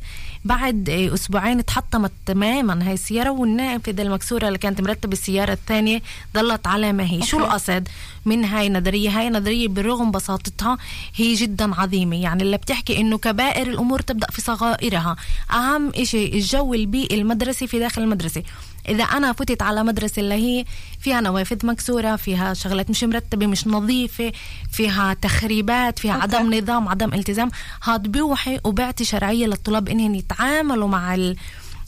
بعد أسبوعين اتحطمت تماما هاي السيارة والنافذه المكسوره اللي كانت مرتبة السيارة الثانية ضلت على ما هي. شو. القصد من هاي النظريه هاي نظرية برغم بساطتها هي جدا عظيمة. يعني اللي بتحكي إنه كبائر الأمور تبدأ في صغائرها. أهم إشي الجو البيئي المدرسي في داخل المدرسة. إذا أنا فتت على مدرسة اللي هي فيها نوافذ مكسورة فيها شغلات مش مرتبة مش نظيفة فيها تخريبات فيها أوكي. عدم نظام عدم التزام هاد بيوحي وبيعطي شرعية للطلاب انهم يتعاملوا مع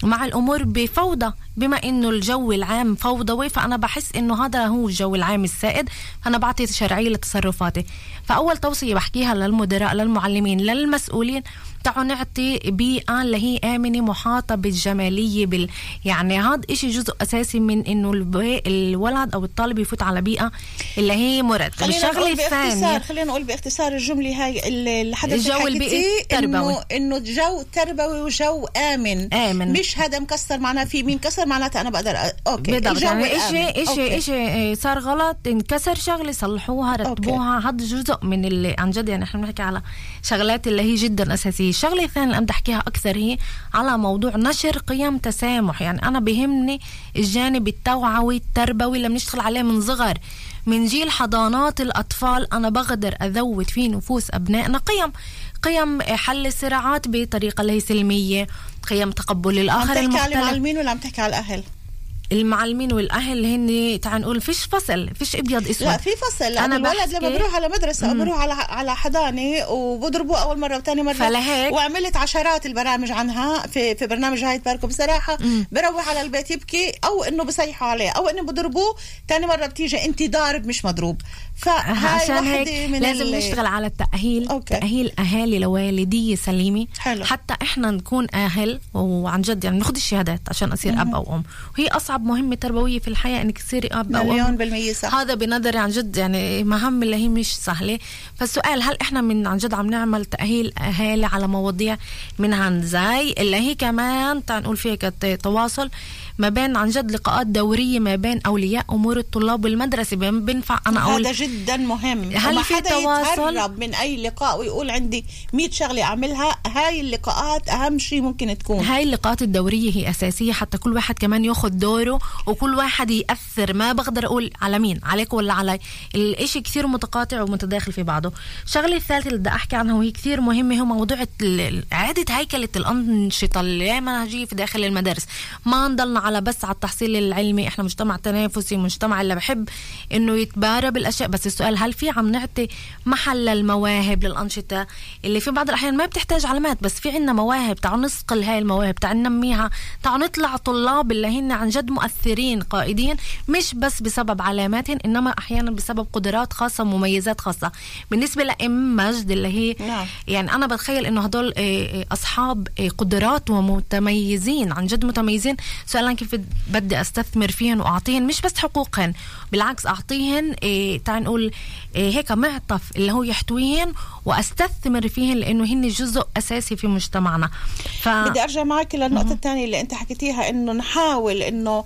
مع الأمور بفوضى. بما إنه الجو العام فوضوي فأنا بحس إنه هذا هو الجو العام السائد. فانا بعطي شرعيه لتصرفاتي. فأول توصية بحكيها للمدراء للمعلمين للمسؤولين تعالوا نعطي بيئة اللي هي آمنة محاطة بالجمالية بال يعني هذا إشي جزء أساسي من إنه الب- الولد أو الطالب يفوت على بيئة اللي هي نقول باختصار الثانية خلينا نقول باختصار الجملة هاي حضرتك الجو البيئي التربوي. انه إنه جو تربوي وجو آمن. آمن. مش هذا مكسر معناه في مين كسر؟ معناته أنا بقدر أ... okay بالضبط يعني إشي okay. إشي إيه، صار غلط انكسر شغلة صلحوها رتبوها. هذا جزء من اللي عن جد يعني إحنا بنحكي على شغلات اللي هي جدا أساسية. الشغلة الثانية اللي بدي أحكيها أكثر هي على موضوع نشر قيم تسامح. يعني أنا بهمني الجانب التوعوي التربوي اللي بنشتغل عليه من صغر. من جيل حضانات الأطفال أنا بقدر أذوت في نفوس أبنائنا قيم. قيم حل الصراعات بطريقة اللي هي سلمية قيم تقبل عم الآخر تحكي على المختلف المعلمين ولا عم تحكي على الأهل؟ المعلمين والأهل هن تعال نقول فيش فصل فيش أبيض أسود. لا في فصل. لأن الولد لما بروح على مدرسة أو مم. بروح على على حضانة وبضربوه أول مرة وثاني مرة. فلهيك- وعملت عشرات البرامج عنها في في برنامج هاي باركو بصراحة بروح على البيت يبكي أو إنه بصيحوا عليه أو إنه بضربوه ثاني مرة بتيجي أنت ضارب مش مضروب. فهاي عشان هيك من لازم نشتغل على التأهيل. أوكي. تأهيل أهالي لوالدية سليمة. حلو. حتى إحنا نكون أهل وعن جد يعني ناخد الشهادات عشان أصير أب مهم. أو أم. وهي أصعب مهمة تربوية في الحياة إنك تصيري أو أم. مليون بالمية صح. هذا بنظري عن جد يعني مهام اللي هي مش سهلة. فالسؤال هل إحنا من عن جد عم نعمل تأهيل أهالي على مواضيع منها زي اللي هي كمان تعال نقول فيها تواصل. ما بين عن جد لقاءات دورية ما بين أولياء أمور الطلاب والمدرسة. بينفع أنا أقول هذا جدا مهم. هل في تواصل؟ يتهرب من أي لقاء ويقول عندي 100 شغلة أعملها. هاي اللقاءات أهم شيء ممكن تكون. هاي اللقاءات الدورية هي أساسية. حتى كل واحد كمان ياخد دوره وكل واحد يأثر. ما بقدر أقول على مين عليك ولا علي. الإشي كثير متقاطع ومتداخل في بعضه. الشغلة الثالثة اللي بدي أحكي عنها وهي كثير مهمة هو موضوع اعاده هيكلة الأنشطة اللامنهجيه في داخل المدارس. ما نضلنا على بس على التحصيل العلمي. إحنا مجتمع تنافسي مجتمع اللي بحب إنه يتبارى بالأشياء. بس السؤال هل في عم نعطي محل للمواهب للأنشطة؟ اللي في بعض الأحيان ما بتحتاج علامات بس في عنا مواهب. تعالوا نصقل هاي المواهب تعالوا ننميها. تعالوا نطلع طلاب اللي هن عن جد مؤثرين قائدين مش بس بسبب علاماتهم إنما أحيانا بسبب قدرات خاصة ومميزات خاصة. بالنسبة لأم مجد اللي هي نعم. يعني أنا بتخيل إنه هدول آه، آه، أصحاب آه، قدرات ومتميزين عن جد متميزين. سؤالا كيف بدي أستثمر فيهن وأعطيهن؟ مش بس حقوقهن بالعكس أعطيهن آه، تعال نقول آه، هيك معطف اللي هو يحتويهن وأستثمر فيهن لأنه هن جزء أساسي في مجتمعنا. ف... بدي أرجع معك للنقطة الثانية اللي أنت حكيتيها إنه نحاول إنه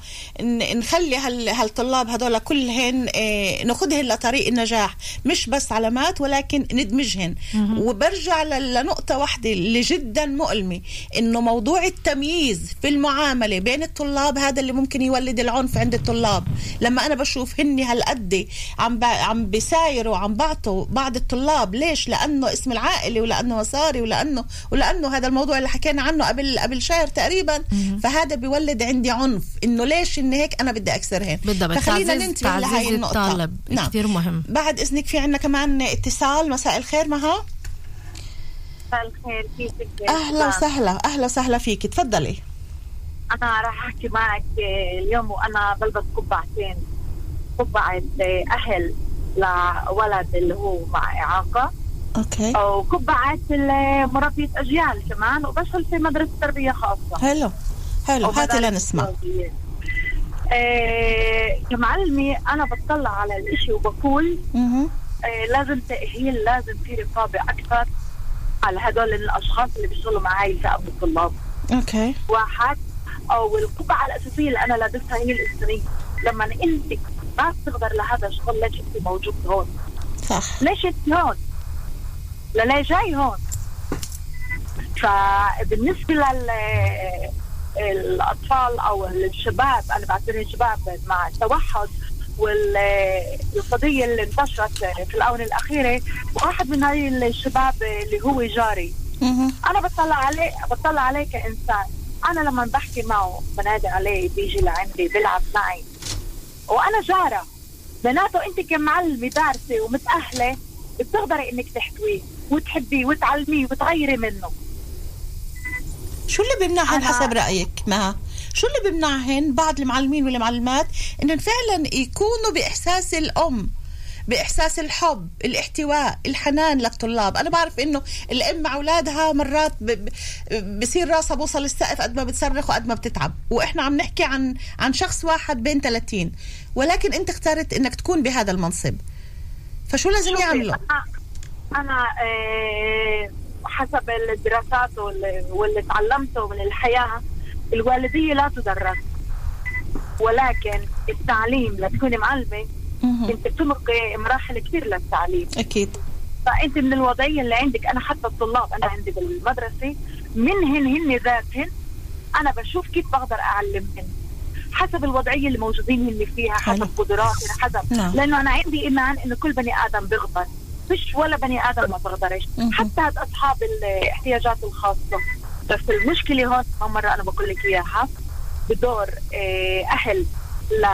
نخلي هال هالطلاب هذول كلهن آه، نأخذهن لطريق النجاح مش بس علامات ولكن ندمجهن. وبرجع لنقطة واحدة اللي جدا مؤلمة إنه موضوع التمييز في المعاملة بين الطلاب هذا اللي ممكن يولد العنف عند الطلاب. لما أنا بشوف هن هالقد عم ب... عم بسايروا عم بعطوا بعض الطلاب ليش؟ لأنه اسم العائلة ولأنه مصاري ولأنه ولأنه هذا الموضوع اللي حكينا عنه قبل قبل شهر تقريبا. فهذا بيولد عندي عنف إنه ليش ان هيك أنا بدي اكسرهن بالضبط. فخلينا ننتبه لهي النقطة. الطالب. نعم. كثير مهم. بعد إذنك في عندنا كمان اتصال. مساء الخير مها؟ مساء الخير كيفك؟ أهلا؟ وسهلا. أهلا وسهلا فيك تفضلي. أنا راح أحكي معك آه، اليوم وأنا بلبس قبعتين. قبعة أهل لولد اللي هو مع إعاقة. أوكي. وقبعة مربيه أجيال كمان وبشتغل في مدرسة تربية خاصة. حلو. حلو. هاتي لنسمع. آه، كمعلمة أنا بطلع على الإشي وبقول. آه، لازم تأهيل لازم في رقابة أكثر على هدول الأشخاص اللي بيشتغلوا مع هاي الفئة من الطلاب. أوكي. واحد أو القبعة الأساسية اللي أنا لابسها هي الإنسانية لما أنت ما بتقدر لهذا الشغل ليش أنت موجود هون. صح. ليش أنت هون. لليه جاي هون. فبالنسبة لل الأطفال أو الشباب أنا بعتبرهم شباب مع التوحد والقضية اللي انتشرت في الآونة الأخيرة واحد من هاي الشباب اللي هو جاري. أنا بطلع عليه بطلع عليه كإنسان. أنا لما بحكي معه بنادي عليه بيجي لعندي بيلعب معي. وأنا جارة. بيناته أنت كمعلمة دارسة ومتأهلة بتقدري إنك تحتويه وتحبيه وتعلميه وتغيري منه. شو اللي بيمنعهن أنا- حسب رأيك؟ ما. شو اللي بيمنعهن بعض المعلمين والمعلمات إنهم فعلا يكونوا بإحساس الأم؟ بإحساس الحب الاحتواء الحنان للطلاب. أنا بعرف إنه الأم مع أولادها مرات بصير راسها بوصل السقف قد ما بتصرخ وقد ما بتتعب. وإحنا عم نحكي عن عن شخص واحد بين 30 ولكن أنت اخترت إنك تكون بهذا المنصب. فشو لازم يعملوا؟ أنا أنا آه، حسب الدراسات واللي, واللي تعلمته من الحياة الوالدية لا تدرس. ولكن التعليم لتكوني معلمة انت بتمرقي مراحل كثير للتعليم. أكيد. فأنت من الوضعية اللي عندك. أنا حتى الطلاب أنا عندي بالمدرسة منهن هن ذاتهن أنا بشوف كيف بقدر أعلمهن. حسب الوضعية اللي موجودين هن فيها حسب قدراتهم حسب. نعم. لأنه أنا عندي إيمان إنه كل بني آدم بيغدر فيش ولا بني آدم ما بيغدرش حتى هاد أصحاب الاحتياجات الخاصة. بس المشكلة هون مرة أنا بقول لك إياها بدور آه، أهل ل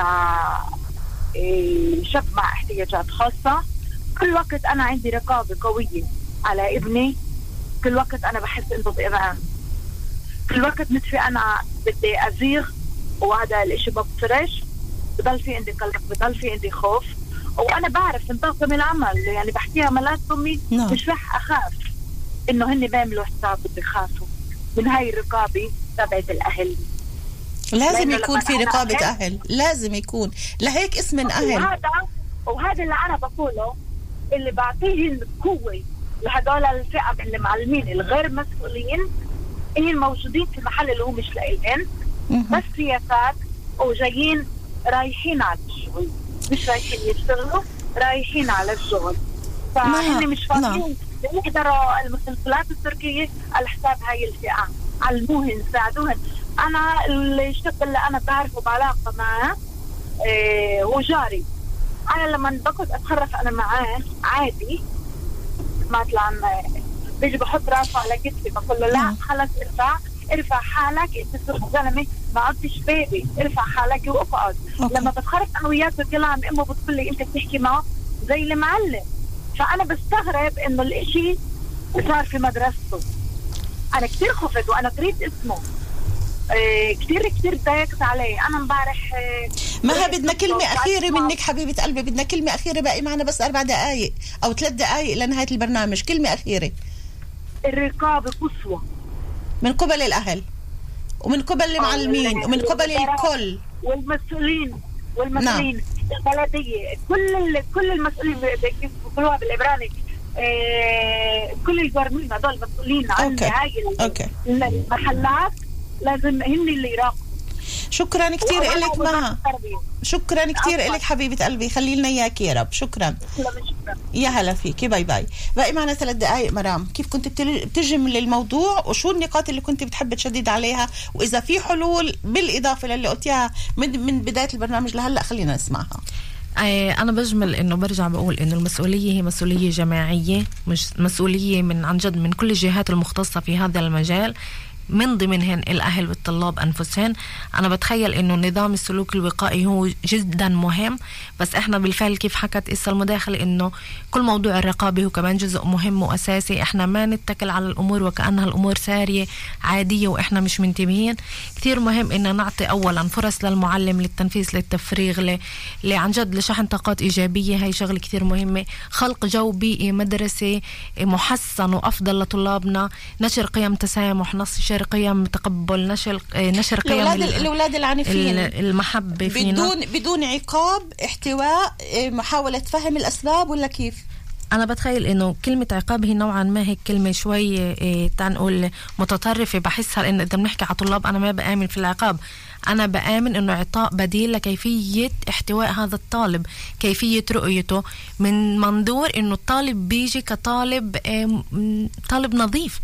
شاب مع احتياجات خاصة. كل وقت أنا عندي رقابة قوية على ابني كل وقت أنا بحس إنه بامان كل وقت مثل أنا بدي أزيغ وهذا الإشي ما بصيرش بضل في عندي قلق بضل في عندي خوف. وأنا بعرف من طاقم العمل يعني بحكيها ملات أمي نعم. مش رح أخاف إنه هن بيعملوا حساب بدي يخافوا من هاي الرقابة تبعت الأهل. لازم يكون في أنا رقابة أهل- أهل. لازم يكون. لهيك اسم أهل. وهذا وهذا اللي أنا بقوله اللي بعطيه القوة لهدول الفئة من المعلمين الغير مسؤولين هي الموجودين في محل اللي هو مش لإلهن بس سياسات وجايين رايحين على الشغل. مش رايحين يشتغلوا رايحين على الشغل. فهن نعم، مش فاضيين. يحضروا المسلسلات التركية على حساب هاي الفئة. علموهن ساعدوهن. أنا الشاب اللي أنا بعرفه بعلاقة معه إيه هو جاري. أنا لما بقعد اتخرف أنا معاه عادي مثلا بيجي بحط راسه على كتفي بقول له لا خلص ارفع ارفع حالك إنت صرت زلمه ما عدتش بيبي ارفع حالك وأقعد. لما بتخرف أنا وياه بكلام أمه بتقول لي أنت بتحكي معه زي المعلم. فأنا بستغرب إنه الإشي صار في مدرسته. أنا كثير خفت وأنا قريت اسمه. كثير كثير ضايقت عليه. أنا امبارح إيه ما بدنا كلمة أخيرة منك حبيبة قلبي بدنا كلمة أخيرة باقي معنا بس أربع دقائق أو ثلاث دقائق لنهاية البرنامج. كلمة أخيرة. الرقابة قسوة من قبل الأهل ومن قبل المعلمين ومن قبل الكل. والمسؤولين والمسؤولين نعم. البلدية. كل كل المسؤولين بيقولوها بالعبراني إيه كل الجرمين هذول مسؤولين عن هاي المحلات؟ لازم هن اللي يراقبوا. شكرا كثير لك مها شكرا كثير لك حبيبة قلبي. خلي لنا إياك يا رب. شكرا. يا هلا فيكي bye bye. باقي معنا ثلاث دقائق مرام. كيف كنت بتجمل الموضوع وشو النقاط اللي كنت بتحب تشدد عليها؟ وإذا في حلول بالإضافة للي قلتيها من من بداية البرنامج لهلأ خلينا نسمعها. أنا بجمل إنه برجع بقول إنه المسؤولية هي مسؤولية جماعية مش مسؤولية من عن جد من كل الجهات المختصة في هذا المجال. من ضمنهن الأهل والطلاب أنفسهن. أنا بتخيل أنه نظام السلوك الوقائي هو جدا مهم بس إحنا بالفعل كيف حكت إسا المداخلة أنه كل موضوع الرقابة هو كمان جزء مهم وأساسي. إحنا ما نتكل على الأمور وكأنها الأمور سارية عادية وإحنا مش منتبهين. كثير مهم أن نعطي أولا فرص للمعلم للتنفيذ للتفريغ ل... عن جد لشحن طاقات إيجابية. هاي شغلة كثير مهمة. خلق جو بيئي مدرسة محسن وأفضل لطلابنا. نشر قيم تسامح نشر قيم تقبل نشر نشر قيم الأولاد العنيفين المحبة فينا. بدون بدون عقاب احتواء محاولة فهم الأسباب ولا كيف؟ أنا بتخيل إنه كلمة عقاب هي نوعا ما هيك كلمة شوي إيه تعال نقول متطرفة. بحسها لأن إذا بنحكي على طلاب أنا ما بآمن في العقاب. أنا بآمن إنه إعطاء بديل لكيفية احتواء هذا الطالب كيفية رؤيته من منظور إنه الطالب بيجي كطالب طالب نظيف.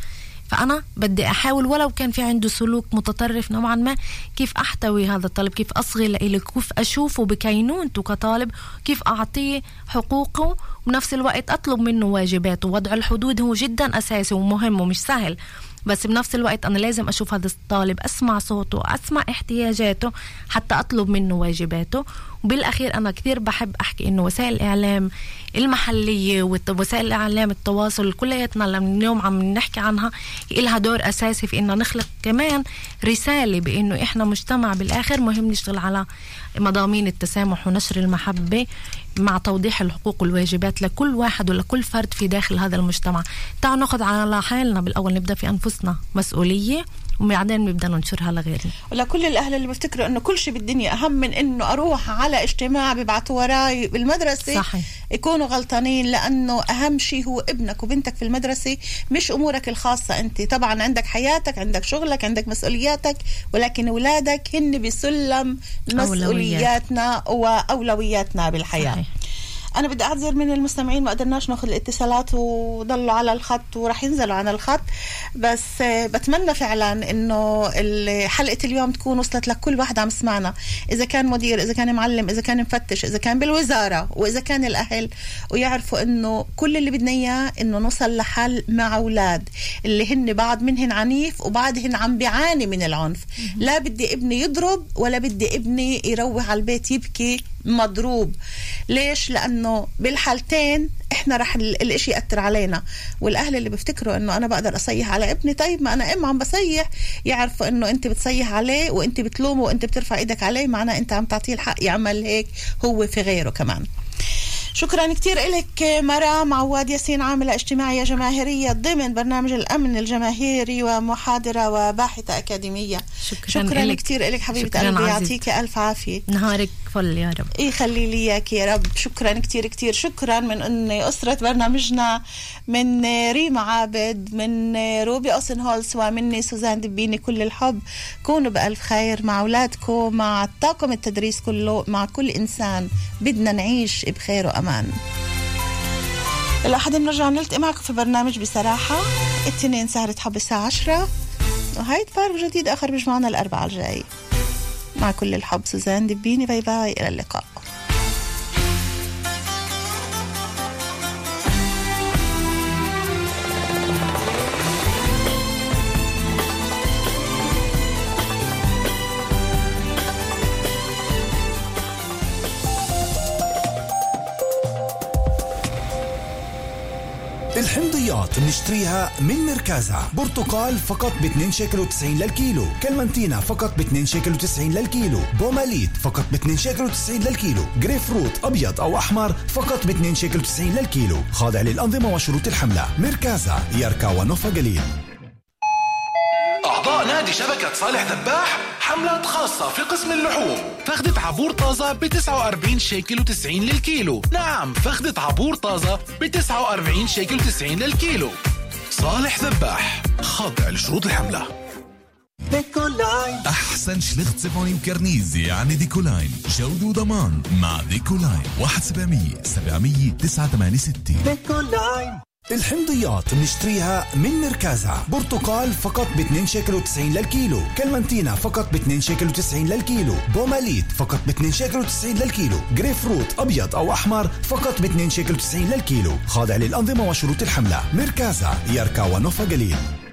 فأنا بدي أحاول ولو كان في عنده سلوك متطرف نوعا ما كيف أحتوي هذا الطالب كيف أصغي له كيف أشوفه بكينونته كطالب؟ كيف أعطيه حقوقه؟ وبنفس الوقت أطلب منه واجباته. وضع الحدود هو جدا أساسي ومهم ومش سهل. بس بنفس الوقت أنا لازم أشوف هذا الطالب أسمع صوته أسمع احتياجاته حتى أطلب منه واجباته. وبالأخير أنا كثير بحب أحكي إنه وسائل الإعلام المحلية ووسائل الإعلام التواصل كلياتنا لما اليوم عم نحكي عنها إلها دور أساسي في إنه نخلق كمان رسالة بإنه إحنا مجتمع بالآخر مهم نشتغل على مضامين التسامح ونشر المحبة. مع توضيح الحقوق والواجبات لكل واحد ولكل فرد في داخل هذا المجتمع. تعالوا ناخذ على حالنا بالأول نبدأ في أنفسنا. مسؤولية وبعدين بنبدا ننشرها لغيرنا. ولكل الأهل اللي بيفتكروا إنه كل شيء بالدنيا أهم من إنه أروح على اجتماع بيبعتوا وراي بالمدرسة. صحيح. يكونوا غلطانين لأنه أهم شيء هو ابنك وبنتك في المدرسة مش أمورك الخاصة أنت. طبعا عندك حياتك عندك شغلك عندك مسؤولياتك ولكن اولادك هن بسلم مسؤولياتنا وأولوياتنا بالحياة. صحيح. أنا بدي اعتذر من المستمعين ما قدرناش ناخذ الاتصالات وضلوا على الخط وراح ينزلوا على الخط. بس بتمنى فعلا إنه حلقة اليوم تكون وصلت لكل واحد عم يسمعنا إذا كان مدير إذا كان معلم إذا كان مفتش إذا كان بالوزارة وإذا كان الأهل ويعرفوا إنه كل اللي بدنا إياه إنه نوصل لحل مع أولاد. اللي هن بعض منهن عنيف وبعضهن عم بيعاني من العنف. لا بدي ابني يضرب ولا بدي ابني يروح على البيت يبكي. مضروب. ليش؟ لأنه بالحالتين إحنا رح الإشي يأثر علينا. والأهل اللي بيفتكروا إنه أنا بقدر أصيح على ابني طيب ما أنا ام عم بصيح. يعرفوا إنه أنت بتصيح عليه وأنت بتلومه وأنت بترفع إيدك عليه معناه أنت عم تعطيه الحق يعمل هيك هو في غيره كمان. شكرا كثير لك مرام عواد ياسين عاملة اجتماعية جماهيرية ضمن برنامج الأمن الجماهيري ومحاضرة وباحثة أكاديمية. شكرا, شكرا كثير لك حبيبة قلبي يعطيك ألف عافية. نهارك فل يا رب. يخلي لي إياك يا رب. شكرا كثير كثير شكرا. من أن أسرة برنامجنا من ريما عابد من روبي أوسن هولس ومني سوزان دبيني كل الحب. كونوا بألف خير مع أولادكم مع طاقم التدريس كله مع كل إنسان. بدنا نعيش بخير وأمان. الأحد بنرجع نلتقي معكم في برنامج بصراحة. الاثنين سهرة حب الساعة 10 وهايد بارك جديد آخر بيجمعنا الأربعاء الجاي. مع كل الحب. سوزان دبيني. bye bye. إلى اللقاء. بنشتريها من مركزها. برتقال فقط ب 2 شيكل و90 للكيلو. كلمنتينا فقط ب 2 شيكل و90 للكيلو. بوماليت فقط ب 2 شيكل و90 للكيلو. جريف فروت أبيض أو أحمر فقط ب 2 شيكل و90 للكيلو. خاضع للأنظمة وشروط الحملة. مركزها يركا ونوف هجليل. أعضاء نادي شبكة صالح ذباح حملات خاصة في قسم اللحوم. فخدة عبور طازة ب 49 شيكل و90 للكيلو. نعم فخدة عبور طازة ب 49 شيكل و90 للكيلو. صالح ذباح خاضع لشروط الحملة. ديكولاين أحسن שליכט צבעוני كرنيزي يعني ديكولاين جودة وضمان مع ديكولاين 1 700 700 986 ديكولاين. الحمضيات بنشتريها من مركزها. برتقال فقط ب 2 شيكل و90 للكيلو. كلمنتينا فقط ب 2 شيكل و90 للكيلو. بوماليت فقط ب 2 شيكل و90 للكيلو. جريف فروت أبيض أو أحمر فقط ب 2 شيكل و90 للكيلو. خاضع للأنظمة وشروط الحملة. مركزها يركا ونوف هجليل.